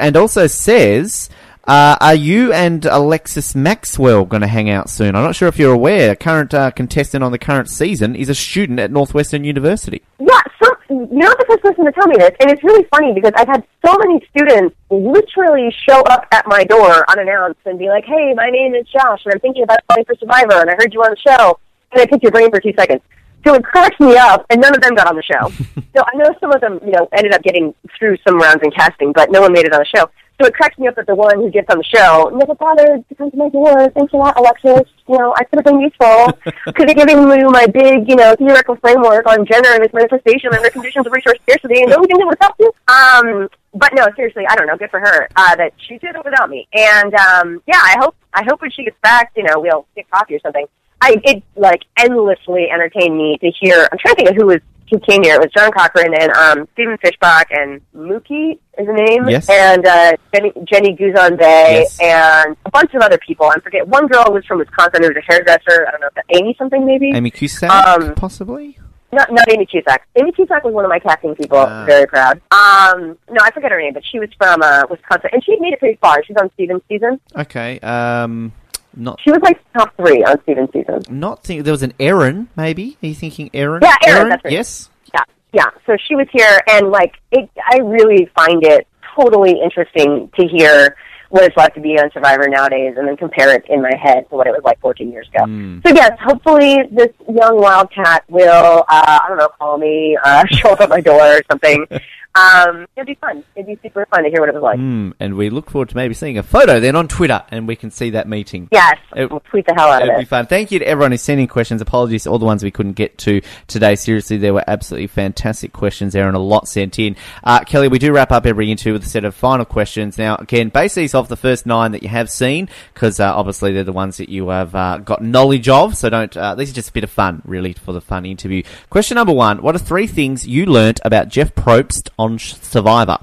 and also says, uh, are you and Alexis Maxwell going to hang out soon? I'm not sure if you're aware. A current uh, contestant on the current season is a student at Northwestern University. Yeah, so you're not the first person to tell me this, and it's really funny because I've had so many students literally show up at my door unannounced and be like, "Hey, my name is Josh, and I'm thinking about applying for Survivor, and I heard you on the show, and I picked your brain for two seconds." So it cracks me up, and none of them got on the show. [laughs] so I know some of them, you know, ended up getting through some rounds in casting, but no one made it on the show. So it cracks me up that the one who gets on the show never bothered to come to my door. Thanks a lot, Alexis. You know, I could have been useful. [laughs] could have given you my big, you know, theoretical framework on gender and its manifestation and the conditions of resource scarcity and everything that would help you. Um, but no, seriously, I don't know. Good for her uh, that she did it without me. And um, yeah, I hope I hope when she gets back, you know, we'll get coffee or something. I it like endlessly entertained me to hear. I'm trying to think of who was who came here. It was John Cochran and um, Stephen Fishbach and Mookie is the name. Yes. And uh, Jenny Jenny Guzon Bay Yes. and a bunch of other people. I forget. One girl was from Wisconsin who was a hairdresser. I don't know if that Amy something maybe. Amy Cusack, Um, possibly. Not not Amy Cusack. Amy Cusack was one of my casting people. Ah. Very proud. Um, no, I forget her name, but she was from uh, Wisconsin, and she made it pretty far. She's on Stephen's season. Okay. Um, not She was like top three on Stephen's season. not think there was an Erin. Maybe are you thinking Erin? Yeah, Erin, that's right. Yes. Yeah, yeah. So she was here, and like, it, I really find it totally interesting to hear what it's like to be on Survivor nowadays, and then compare it in my head to what it was like 14 years ago. Mm. So yes, hopefully this young wildcat will, uh, I don't know, call me, uh, [laughs] show up at my door or something. Um, it'd be fun. It'd be super fun to hear what it was like. Mm, and we look forward to maybe seeing a photo then on Twitter, and we can see that meeting. Yes, It- we'll tweet the hell out of It'll be fun. Thank you to everyone who's sending questions. Apologies to all the ones we couldn't get to today. Seriously, there were absolutely fantastic questions there and a lot sent in. Uh, Kelly, we do wrap up every interview with a set of final questions. Now, again, base these off the first nine that you have seen, because uh, obviously they're the ones that you have uh, got knowledge of. So don't. Uh, these are just a bit of fun, really, for the fun interview. Question number one: What are three things you learnt about Jeff Probst on Survivor?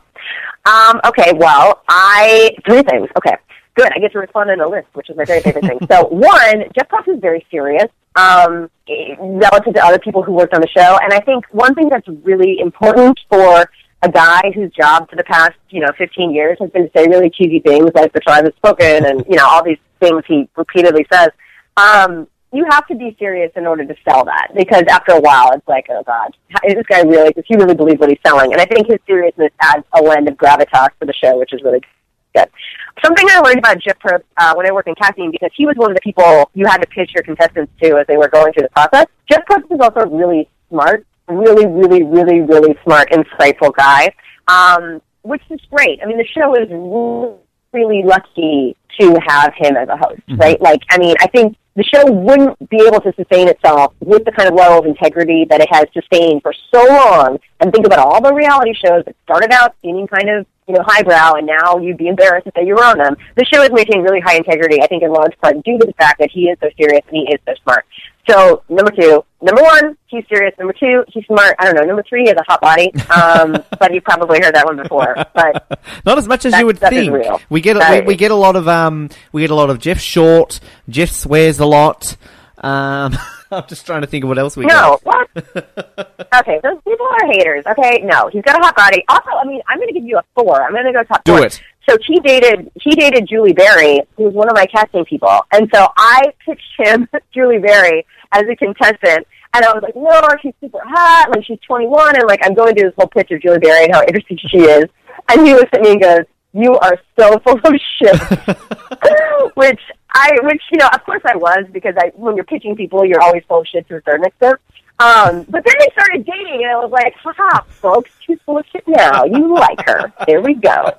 Um, okay, well, I three things. Okay, good. I get to respond in a list, which is my very favorite thing. [laughs] So, one, Jeff Probst is very serious um, relative to other people who worked on the show, and I think one thing that's really important for a guy whose job for the past, you know, 15 years has been to say really cheesy things like the tribe has spoken and, you know, all these things he repeatedly says. Um, you have to be serious in order to sell that because after a while it's like, oh God, is this guy really, does he really believe what he's selling? And I think his seriousness adds a blend of gravitas to the show, which is really good. Something I learned about Jeff Probst uh, when I worked in casting, because he was one of the people you had to pitch your contestants to as they were going through the process. Jeff Probst is also really smart, really, really, really, really smart, insightful guy, um, which is great. I mean, the show is really lucky to have him as a host, right? Like, I mean, I think the show wouldn't be able to sustain itself with the kind of level of integrity that it has sustained for so long. And think about all the reality shows that started out seeming kind of, you know, highbrow, and now you'd be embarrassed to say you were on them. The show is maintaining really high integrity, I think, in large part due to the fact that he is so serious and he is so smart. So, number two, number one, he's serious. Number two, he's smart. I don't know. Number three, he has a hot body. Um, [laughs] but you probably heard that one before. But Not as much as you would think. We get That we, is- we get a lot of um we get a lot of Jeff Short. Jeff swears a lot. Um, [laughs] I'm just trying to think of what else we No, got. what? [laughs] okay, those people are haters. Okay, no, he's got a hot body. Also, I mean, I'm going to give you a four. I'm going to go top Do four. it. So he dated he dated Julie Berry, who was one of my casting people, and so I pitched him [laughs] Julie Berry as a contestant. And I was like, no, she's super hot, like she's 21, and like I'm going through this whole pitch of Julie Berry and how interesting she is. And he looks at me and goes, "You are so [laughs] full of shit." [laughs] which I, which you know, of course I was because I, when you're pitching people, you're always full of shit to a certain extent. Um, but then they started dating, and I was like, haha, folks, she's full of shit now. You like her. There we go.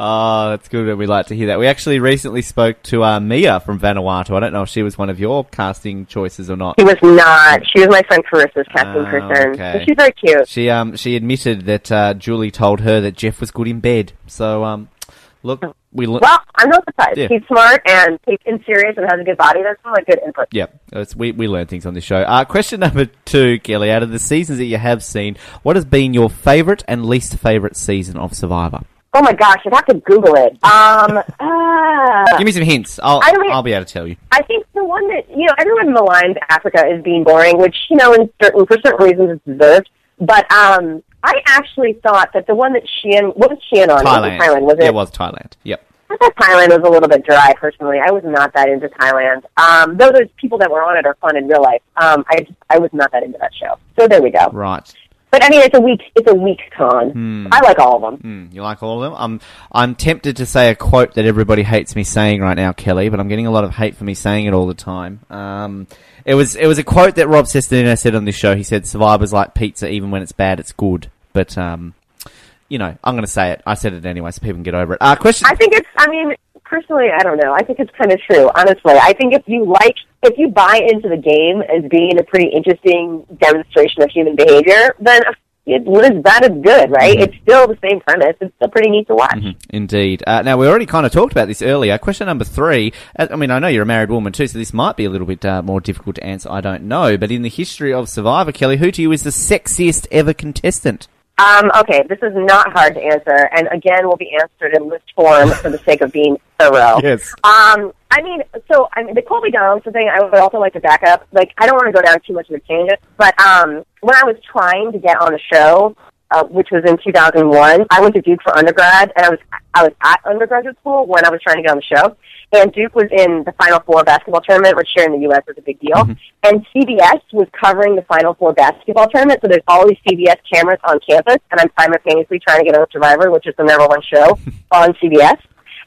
Oh, [laughs] that's good. We like to hear that. We actually recently spoke to uh, Mia from Vanuatu. I don't know if she was one of your casting choices or not. She was not. She was my friend Carissa's casting Oh, person. okay. She's very cute. She um she admitted that uh, Julie told her that Jeff was good in bed. So um, look, we Well, I'm not surprised. Yeah. He's smart and he's serious and has a good body. That's all like good input. Yeah, it's, we we learn things on this show. Uh, question number two, Kelly. Out of the seasons that you have seen, what has been your favourite and least favourite season of Survivor? Oh my gosh, I'd have to Google it. Um, uh, [laughs] Give me some hints. I'll I mean- I'll be able to tell you. I think the one that you know everyone maligns Africa as being boring, which you know in certain for certain reasons it's deserved. But um, I actually thought that the one that Shii Ann, what was Shii Ann on? It wasn't Thailand. Thailand was it? It was Thailand. Yep. I thought Thailand was a little bit dry personally. I was not that into Thailand. Um, though those people that were on it are fun in real life. Um, I just, I was not that into that show. So there we go. Right. But I mean, it's a weak, it's a weak con. I like all of them. Hmm, you like all of them? I'm I'm tempted to say a quote that everybody hates me saying right now, Kelly, but I'm getting a lot of hate for me saying it all the time. Um, it was it was a quote that Rob Cesternino said on this show. He said, "Survivor's like pizza. Even when it's bad, it's good." But um, you know, I'm going to say it. I said it anyway, so people can get over it. Uh, question. I think it's. I mean, personally, I don't know. I think it's kind of true. Honestly, I think if you like, if you buy into the game as being a pretty interesting demonstration of human behavior, then it, what is bad is good, right? Mm-hmm. It's still the same premise. It's still pretty neat to watch. Indeed. Uh, now, we already kind of talked about this earlier. Question number three. uh, I mean, I know you're a married woman too, so this might be a little bit uh, more difficult to answer. I don't know. But in the history of Survivor, Kelly, who to you is the sexiest ever contestant? Um, okay, this is not hard to answer, and again, will be answered in list form for the sake of being thorough. Yes. Um, I mean, so I mean, the Colby Donaldson thing. I would also like to back up. Like, I don't want to go down too much of a tangent, but um, when I was trying to get on the show, uh, which was in 2001, I went to Duke for undergrad, and I was I was at undergraduate school when I was trying to get on the show. And Duke was in the Final Four basketball tournament, which here in the U.S. is a big deal. Mm-hmm. And CBS was covering the Final Four basketball tournament, so there's all these CBS cameras on campus, and I'm simultaneously trying to get on Survivor, which is the number one show [laughs] on CBS.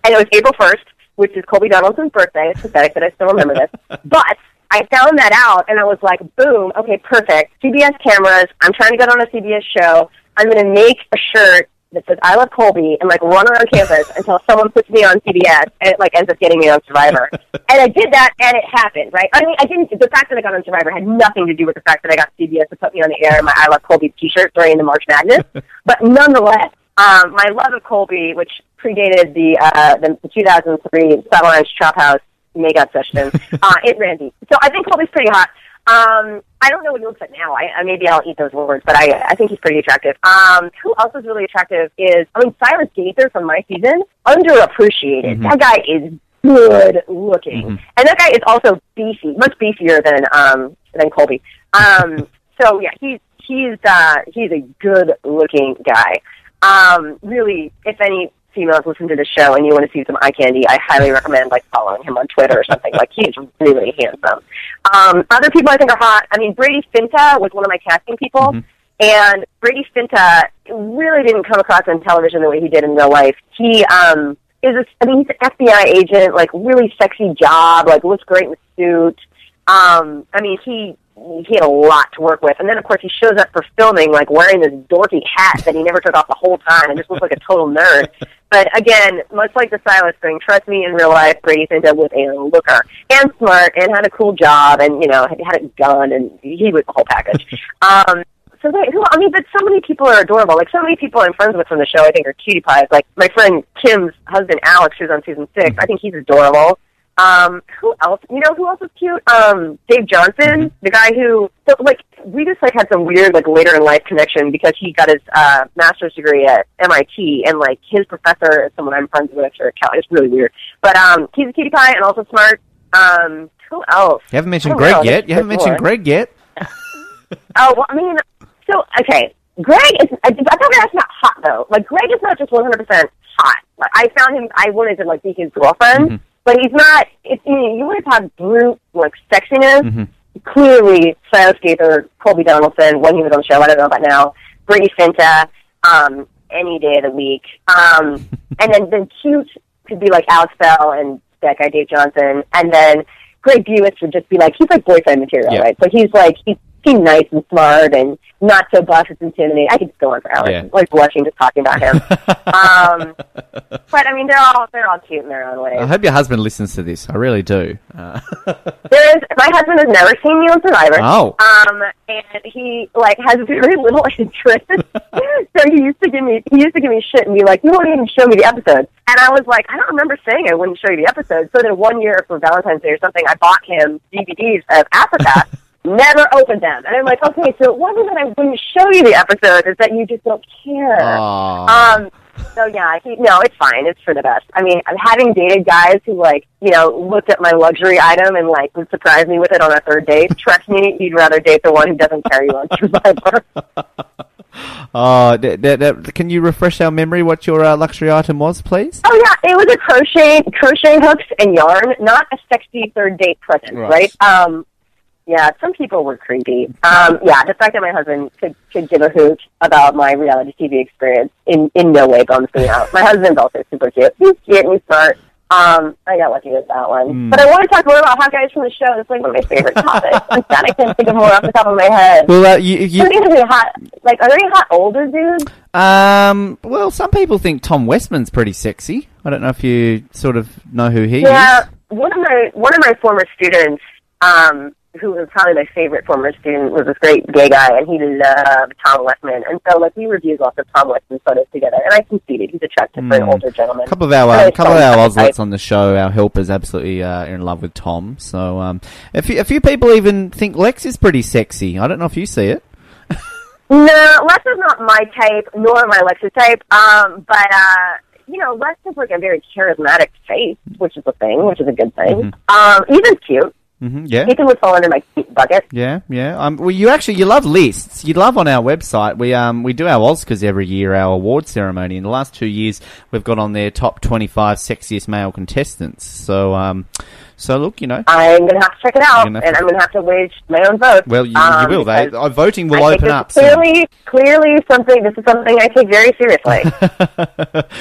And it was April 1st, which is Colby Donaldson's birthday. It's pathetic that I still remember this. [laughs] But I found that out, and I was like, boom, okay, perfect. CBS cameras. I'm trying to get on a CBS show. I'm going to make a shirt that says I love Colby and like run around campus until someone puts me on CBS and it like ends up getting me on Survivor. [laughs] and I did that and it happened, right? I mean, I didn't, the fact that I got on Survivor had nothing to do with the fact that I got CBS to put me on the air in my I love Colby t-shirt during the March Madness. [laughs] but nonetheless, um, my love of Colby, which predated the, uh, the 2003 Satellite Chop House makeup session, [laughs] uh, it ran deep. So I think Colby's pretty hot. Um, I don't know what he looks like now. I, I maybe I'll eat those words, but I I think he's pretty attractive. Um, who else is really attractive is I mean Silas Gaither from my season, underappreciated. That guy is good looking, and that guy is also beefy, much beefier than um than Colby. Um, [laughs] so yeah, he's he's uh he's a good looking guy. Um, really, if any females listen to the show and you want to see some eye candy, I highly recommend like following him on Twitter or something. like he's really handsome. Um, other people I think are hot. I mean, Brady Finta was one of my casting people, and Brady Finta really didn't come across on television the way he did in real life. He um, is a, I mean, he's an FBI agent, like really sexy job, like looks great in a suit. Um, I mean, he he had a lot to work with, and then of course he shows up for filming like wearing this dorky hat that he never took off the whole time, and just looks like a total nerd. [laughs] But again, much like the Silas thing, trust me, in real life, Brady Finta was a looker and smart and had a cool job, and you know had, had a gun, and he was the whole package. [laughs] um, so they, who, I mean, but so many people are adorable. Like so many people I'm friends with from the show, I think are cutie pies. Like my friend Kim's husband Alex, who's on season six. I think he's adorable. Um, who else? You know who else is cute? Um, Dave Johnson, the guy who, so, like, we just like had some weird like later in life connection because he got his uh master's degree at MIT, and like his professor is someone I'm friends with or Cal. It's really weird, but um, he's a cutie pie and also smart. Um, who else? You haven't mentioned Greg know, yet. You haven't mentioned. Greg yet. [laughs] Oh, well, I mean, so okay, Greg is. I, I thought that's not hot though. Like Greg is not just one hundred percent hot. Like I found him. I wanted to like be his girlfriend, Mm-hmm. But he's not. It's you, know, you want to have brute like sexiness. Mm-hmm. Clearly, Silas Gaither, Colby Donaldson, when he was on the show, I don't know about now. Brady Finta, um, any day of the week. Um, [laughs] and then then cute could be like Alex Bell and that guy Dave Johnson, and then Greg Buis would just be like he's like boyfriend material, Yeah. right? So he's like he's he's nice and smart and not so buff it's intimidating. I could just go on for hours. Yeah. Like blushing just talking about him. [laughs] um, but I mean, they're all they're all cute in their own way. I hope your husband listens to this. I really do. Uh, [laughs] There is my husband has never seen me on Survivor. Oh. Um, and he like has very little [laughs] interest. so he used to give me he used to give me shit and be like, "You won't even show me the episodes." And I was like, "I don't remember saying I wouldn't show you the episodes." So then one year for Valentine's Day or something, I bought him DVDs of Africa. Never opened them, and I'm like, okay, so it wasn't that I wouldn't show you the episodes; it's that you just don't care. Aw. Um, so yeah, he, no, it's fine. It's for the best. I mean, I'm having dated guys who like, you know, looked at my luxury item and like would surprise me with it on a third date. [laughs] Trust me, you'd rather date the one who doesn't carry you on Survivor. Oh, [laughs] d- d- d- can you refresh our memory what your uh, luxury item was, please? oh yeah, it was a crochet, crochet hooks and yarn, not a sexy third date present, Right. right? Um, Yeah, some people were creepy. Um, yeah, the fact that my husband could could give a hoot about my reality TV experience in in no way bums me out. My husband's also super cute. He's cute and he's smart. Um, I got lucky with that one. Hmm. But I want to talk more about hot guys from the show. It's like one of my favorite topics. I'm sad I can't think of more off the top of my head. Well, uh, you, you, hot, like, are there any hot older dudes? um, well, some people think Tom Westman's pretty sexy. I don't know if you sort of know who he Yeah, is. Yeah, one of my one of my former students, um, who was probably my favorite former student, was this great gay guy, and he loved Tom Westman. And so, like, we reviewed lots of Tom Westman photos together, and I conceded he's attractive for an Hmm. older gentleman. A couple of our uh, couple of our Oslets on the show, our helpers, absolutely uh, in love with Tom. So um, a few, a few people even think Lex is pretty sexy. I don't know if you see it. No, Lex is not my type, nor my Lex's type. Um, but uh, you know, Lex is like a very charismatic face, which is a thing, which is a good thing. Um, Ethan's cute. Hmm yeah. Ethan would fall under my bucket. Yeah, yeah. Um, well, you actually you love lists. You love on our website. We um we do our Oscars every year, our award ceremony. In the last two years, we've got on there top twenty five sexiest male contestants. So um, so look, you know, I'm gonna have to check it out, and to- I'm gonna have to wage my own vote. well you, um, you will. They, uh, voting will open up. is soon. clearly, clearly something. This is something I take very seriously.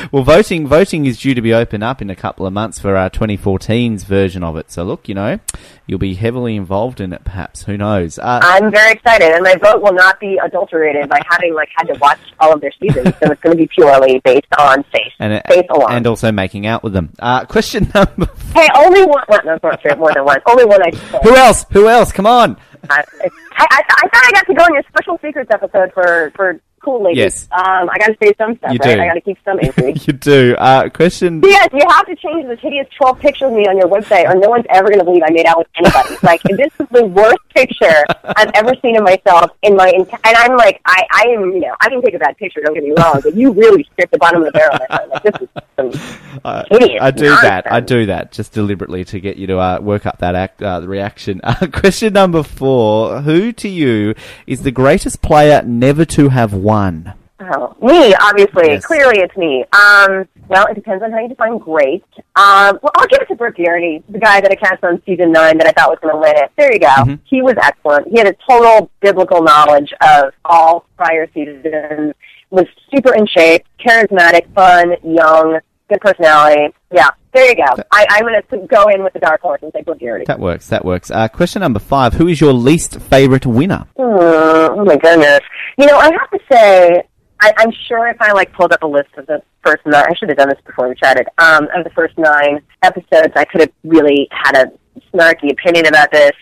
[laughs] well, voting voting is due to be open up in a couple of months for our 2014's version of it. So look, you know, you'll be heavily involved in it. Perhaps who knows? Uh, I'm very excited, and my vote will not be adulterated by having like had to watch all of their seasons. so it's going to be purely based on face, and face alone. and also making out with them. Uh, question [laughs] number. hey, only one. Well, no, not true. More than one. Only one. I. Who else? Who else? Come on. I, I, I, I thought I got to go on your special secrets episode for for cool ladies. Yes. Um, I got to say some stuff, You right? do. I got to keep some intrigue. [laughs] you do. Uh, question. [laughs] Yes, you have to change the hideous 12 pictures of me on your website, or no one's ever going to believe I made out with anybody. [laughs] like, this is the worst picture I've ever seen of myself in my enti- And I'm like, I, I am, you know, I can take a bad picture, don't get me wrong, but you really stripped the bottom of the barrel. Like, this is some Uh, hideous I do that. I do that just deliberately to get you to uh, work up that act, uh, the reaction. Uh, question number four: Who to you is the greatest player never to have won? Oh, me, obviously. Yes. Clearly, it's me. Um, well, it depends on how you define great. Um, well, I'll give it to Brook Geraghty, the guy that I cast on season nine that I thought was going to win it. There you go. Mhm. He was excellent. He had a total biblical knowledge of all prior seasons. Was super in shape, charismatic, fun, young, good personality. Yeah, there you go. I, I'm going to go in with the dark horse and say Geraghty. That works. That works. Uh, question number five: Who is your least favorite winner? Hmm, oh my goodness. You know, I have to say, I, I'm sure if I like pulled up a list of the first nine, I should have done this before we chatted. Um, of the first nine episodes, I could have really had a snarky opinion about this.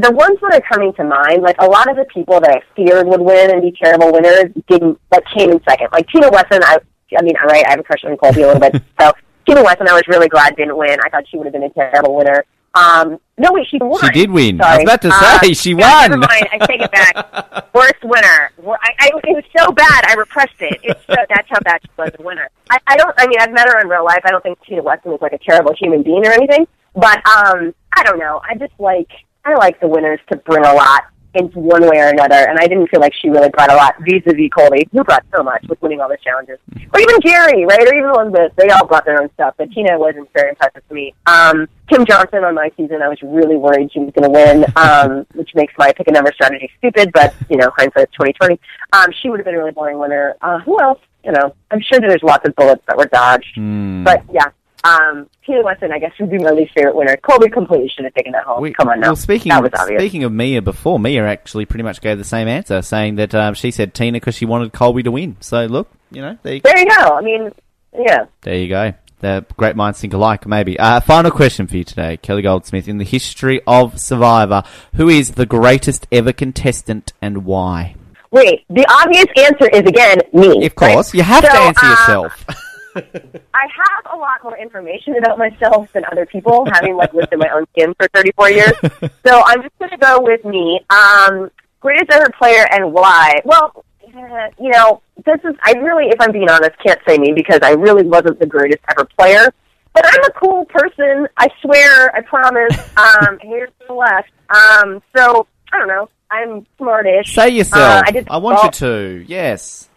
The ones that are coming to mind, like a lot of the people that I feared would win and be terrible winners, didn't. Like came in second. Like Tina Wesson, I, I mean, all right, I have a crush on Colby a little bit. So Tina Wesson, I was really glad didn't win. I thought she would have been a terrible winner. Um, no, wait, she won. She did win. I was about to Uh, say she yeah, won. Never mind. I take it back. [laughs] Worst winner. I, I, it was so bad. I repressed it. It's so, that's how bad she was a winner. I, I don't. I mean, I've met her in real life. I don't think Tina Wesson was like a terrible human being or anything. But um, I don't know. I just like I like the winners to bring a lot in one way or another, and I didn't feel like she really brought a lot vis-a-vis Colby, who brought so much with winning all the challenges, or even Gary, right, or even Elizabeth. They all brought their own stuff, but Tina wasn't very impressive to me. Um, Kim Johnson on my season, I was really worried she was going to win, um, which makes my pick a number strategy stupid, but you know, hindsight's twenty twenty. Um, she would have been a really boring winner. Uh, who else? You know, I'm sure that there's lots of bullets that were dodged, Hmm. but yeah. Um, Tina Wesson, I guess, would be my least favorite winner. Colby completely should have taken that home. We- Come on now. Well, speaking that was obvious. speaking of Mia before, Mia actually pretty much gave the same answer, saying that um, she said Tina because she wanted Colby to win. So look, you know, there you, There you go. I mean, yeah. there you go. The great minds think alike, maybe. Uh, final question for you today, Kelly Goldsmith. In the history of Survivor, who is the greatest ever contestant and why? Wait, the obvious answer is again me. Of course, right? you have to answer uh, yourself. [laughs] [laughs] I have a lot more information about myself than other people, having like lived in my own skin for 34 years. [laughs] So I'm just going to go with me. Um, greatest ever player and why? Well, uh, you know, this is I really, if I'm being honest, can't say me because I really wasn't the greatest ever player. But I'm a cool person. I swear. I promise. [laughs] Um, here's the left. Um, so I don't know. I'm smartish. Say yourself. Uh, I did. I want you to. Yes.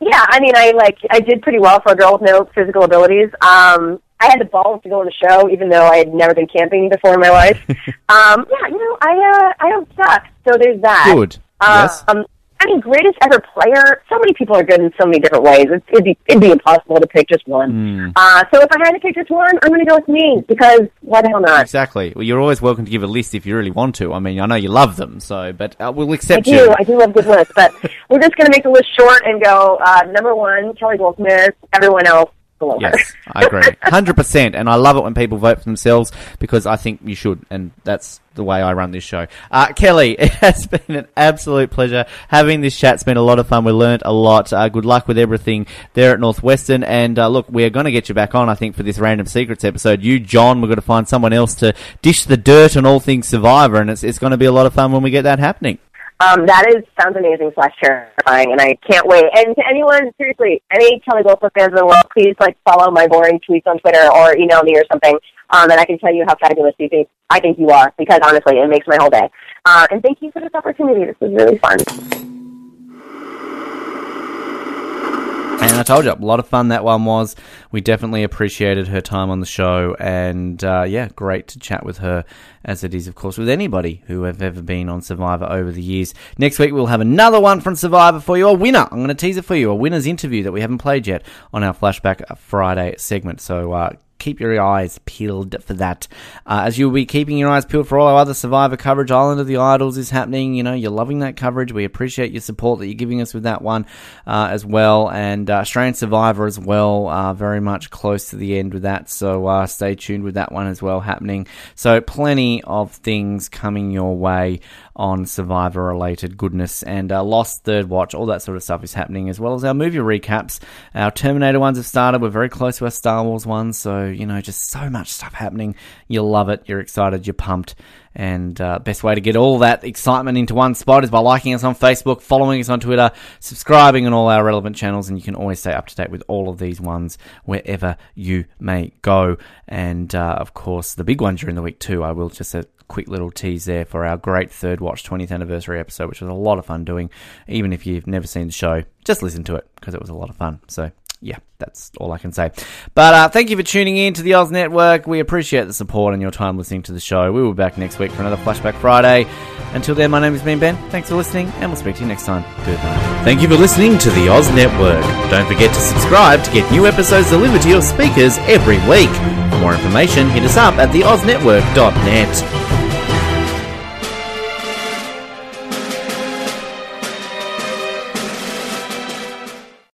Yeah, I mean, I like I did pretty well for a girl with no physical abilities. Um, I had the balls to go on the show, even though I had never been camping before in my life. [laughs] um, yeah, you know, I uh, I don't suck. So there's that. Good. Uh, yes. Um, I mean, greatest ever player. So many people are good in so many different ways. It's, it'd be it'd be impossible to pick just one. Hmm. Uh, so if I had to pick just one, I'm going to go with me because why the hell not? Exactly. Well, you're always welcome to give a list if you really want to. I mean, I know you love them, so but uh, we'll accept I do. you. I do love good lists, but [laughs] we're just going to make the list short and go uh, number one, Kelly Goldsmith. Everyone else below her. Yes, I agree, [laughs] hundred percent, and I love it when people vote for themselves because I think you should, and that's the way I run this show. Uh, Kelly, [laughs] it has been an absolute pleasure having this chat. It's been a lot of fun. We learnt a lot. Uh, good luck with everything there at Northwestern, and uh, look, we are going to get you back on. I think for this random secrets episode, you, John, we're going to find someone else to dish the dirt on all things Survivor, and it's it's going to be a lot of fun when we get that happening. Um, that is sounds amazing slash terrifying, and I can't wait. And to anyone, seriously, any Kelly Goldsmith fans in the world, please like follow my boring tweets on Twitter or email me or something, um, and I can tell you how fabulous you think I think you are. Because honestly, it makes my whole day. Uh, and thank you for this opportunity. This was really fun. And I told you, a lot of fun that one was. We definitely appreciated her time on the show, and uh, yeah, great to chat with her, as it is, of course, with anybody who have ever been on Survivor over the years. Next week, we'll have another one from Survivor for you, a winner. I'm going to tease it for you, a winner's interview that we haven't played yet on our Flashback Friday segment. So, uh, keep your eyes peeled for that. Uh, as you'll be keeping your eyes peeled for all our other Survivor coverage, Island of the Idols is happening. You know, you're loving that coverage. We appreciate your support that you're giving us with that one uh, as well. And uh, Australian Survivor as well, uh, very much close to the end with that. So uh, stay tuned with that one as well happening. So plenty of things coming your way on Survivor related goodness and uh, Lost Third Watch, all that sort of stuff is happening, as well as our movie recaps. Our Terminator ones have started. We're very close to our Star Wars ones, so you know, just so much stuff happening. You'll love it. You're excited. You're pumped. And uh, best way to get all that excitement into one spot is by liking us on Facebook, following us on Twitter, subscribing on all our relevant channels, and you can always stay up to date with all of these ones wherever you may go. And uh, of course, the big one during the week too. I will just quick little tease there for our great Third Watch 20th anniversary episode, which was a lot of fun doing. Even if you've never seen the show, just listen to it because it was a lot of fun. So yeah, that's all I can say. But uh, thank you for tuning in to the Oz Network. We appreciate the support and your time listening to the show. We will be back next week for another Flashback Friday. Until then, my name has been Ben. Thanks for listening, and we'll speak to you next time. Good night. Thank you for listening to the Oz Network. Don't forget to subscribe to get new episodes delivered to your speakers every week. For more information, hit us up at theoznetwork.net.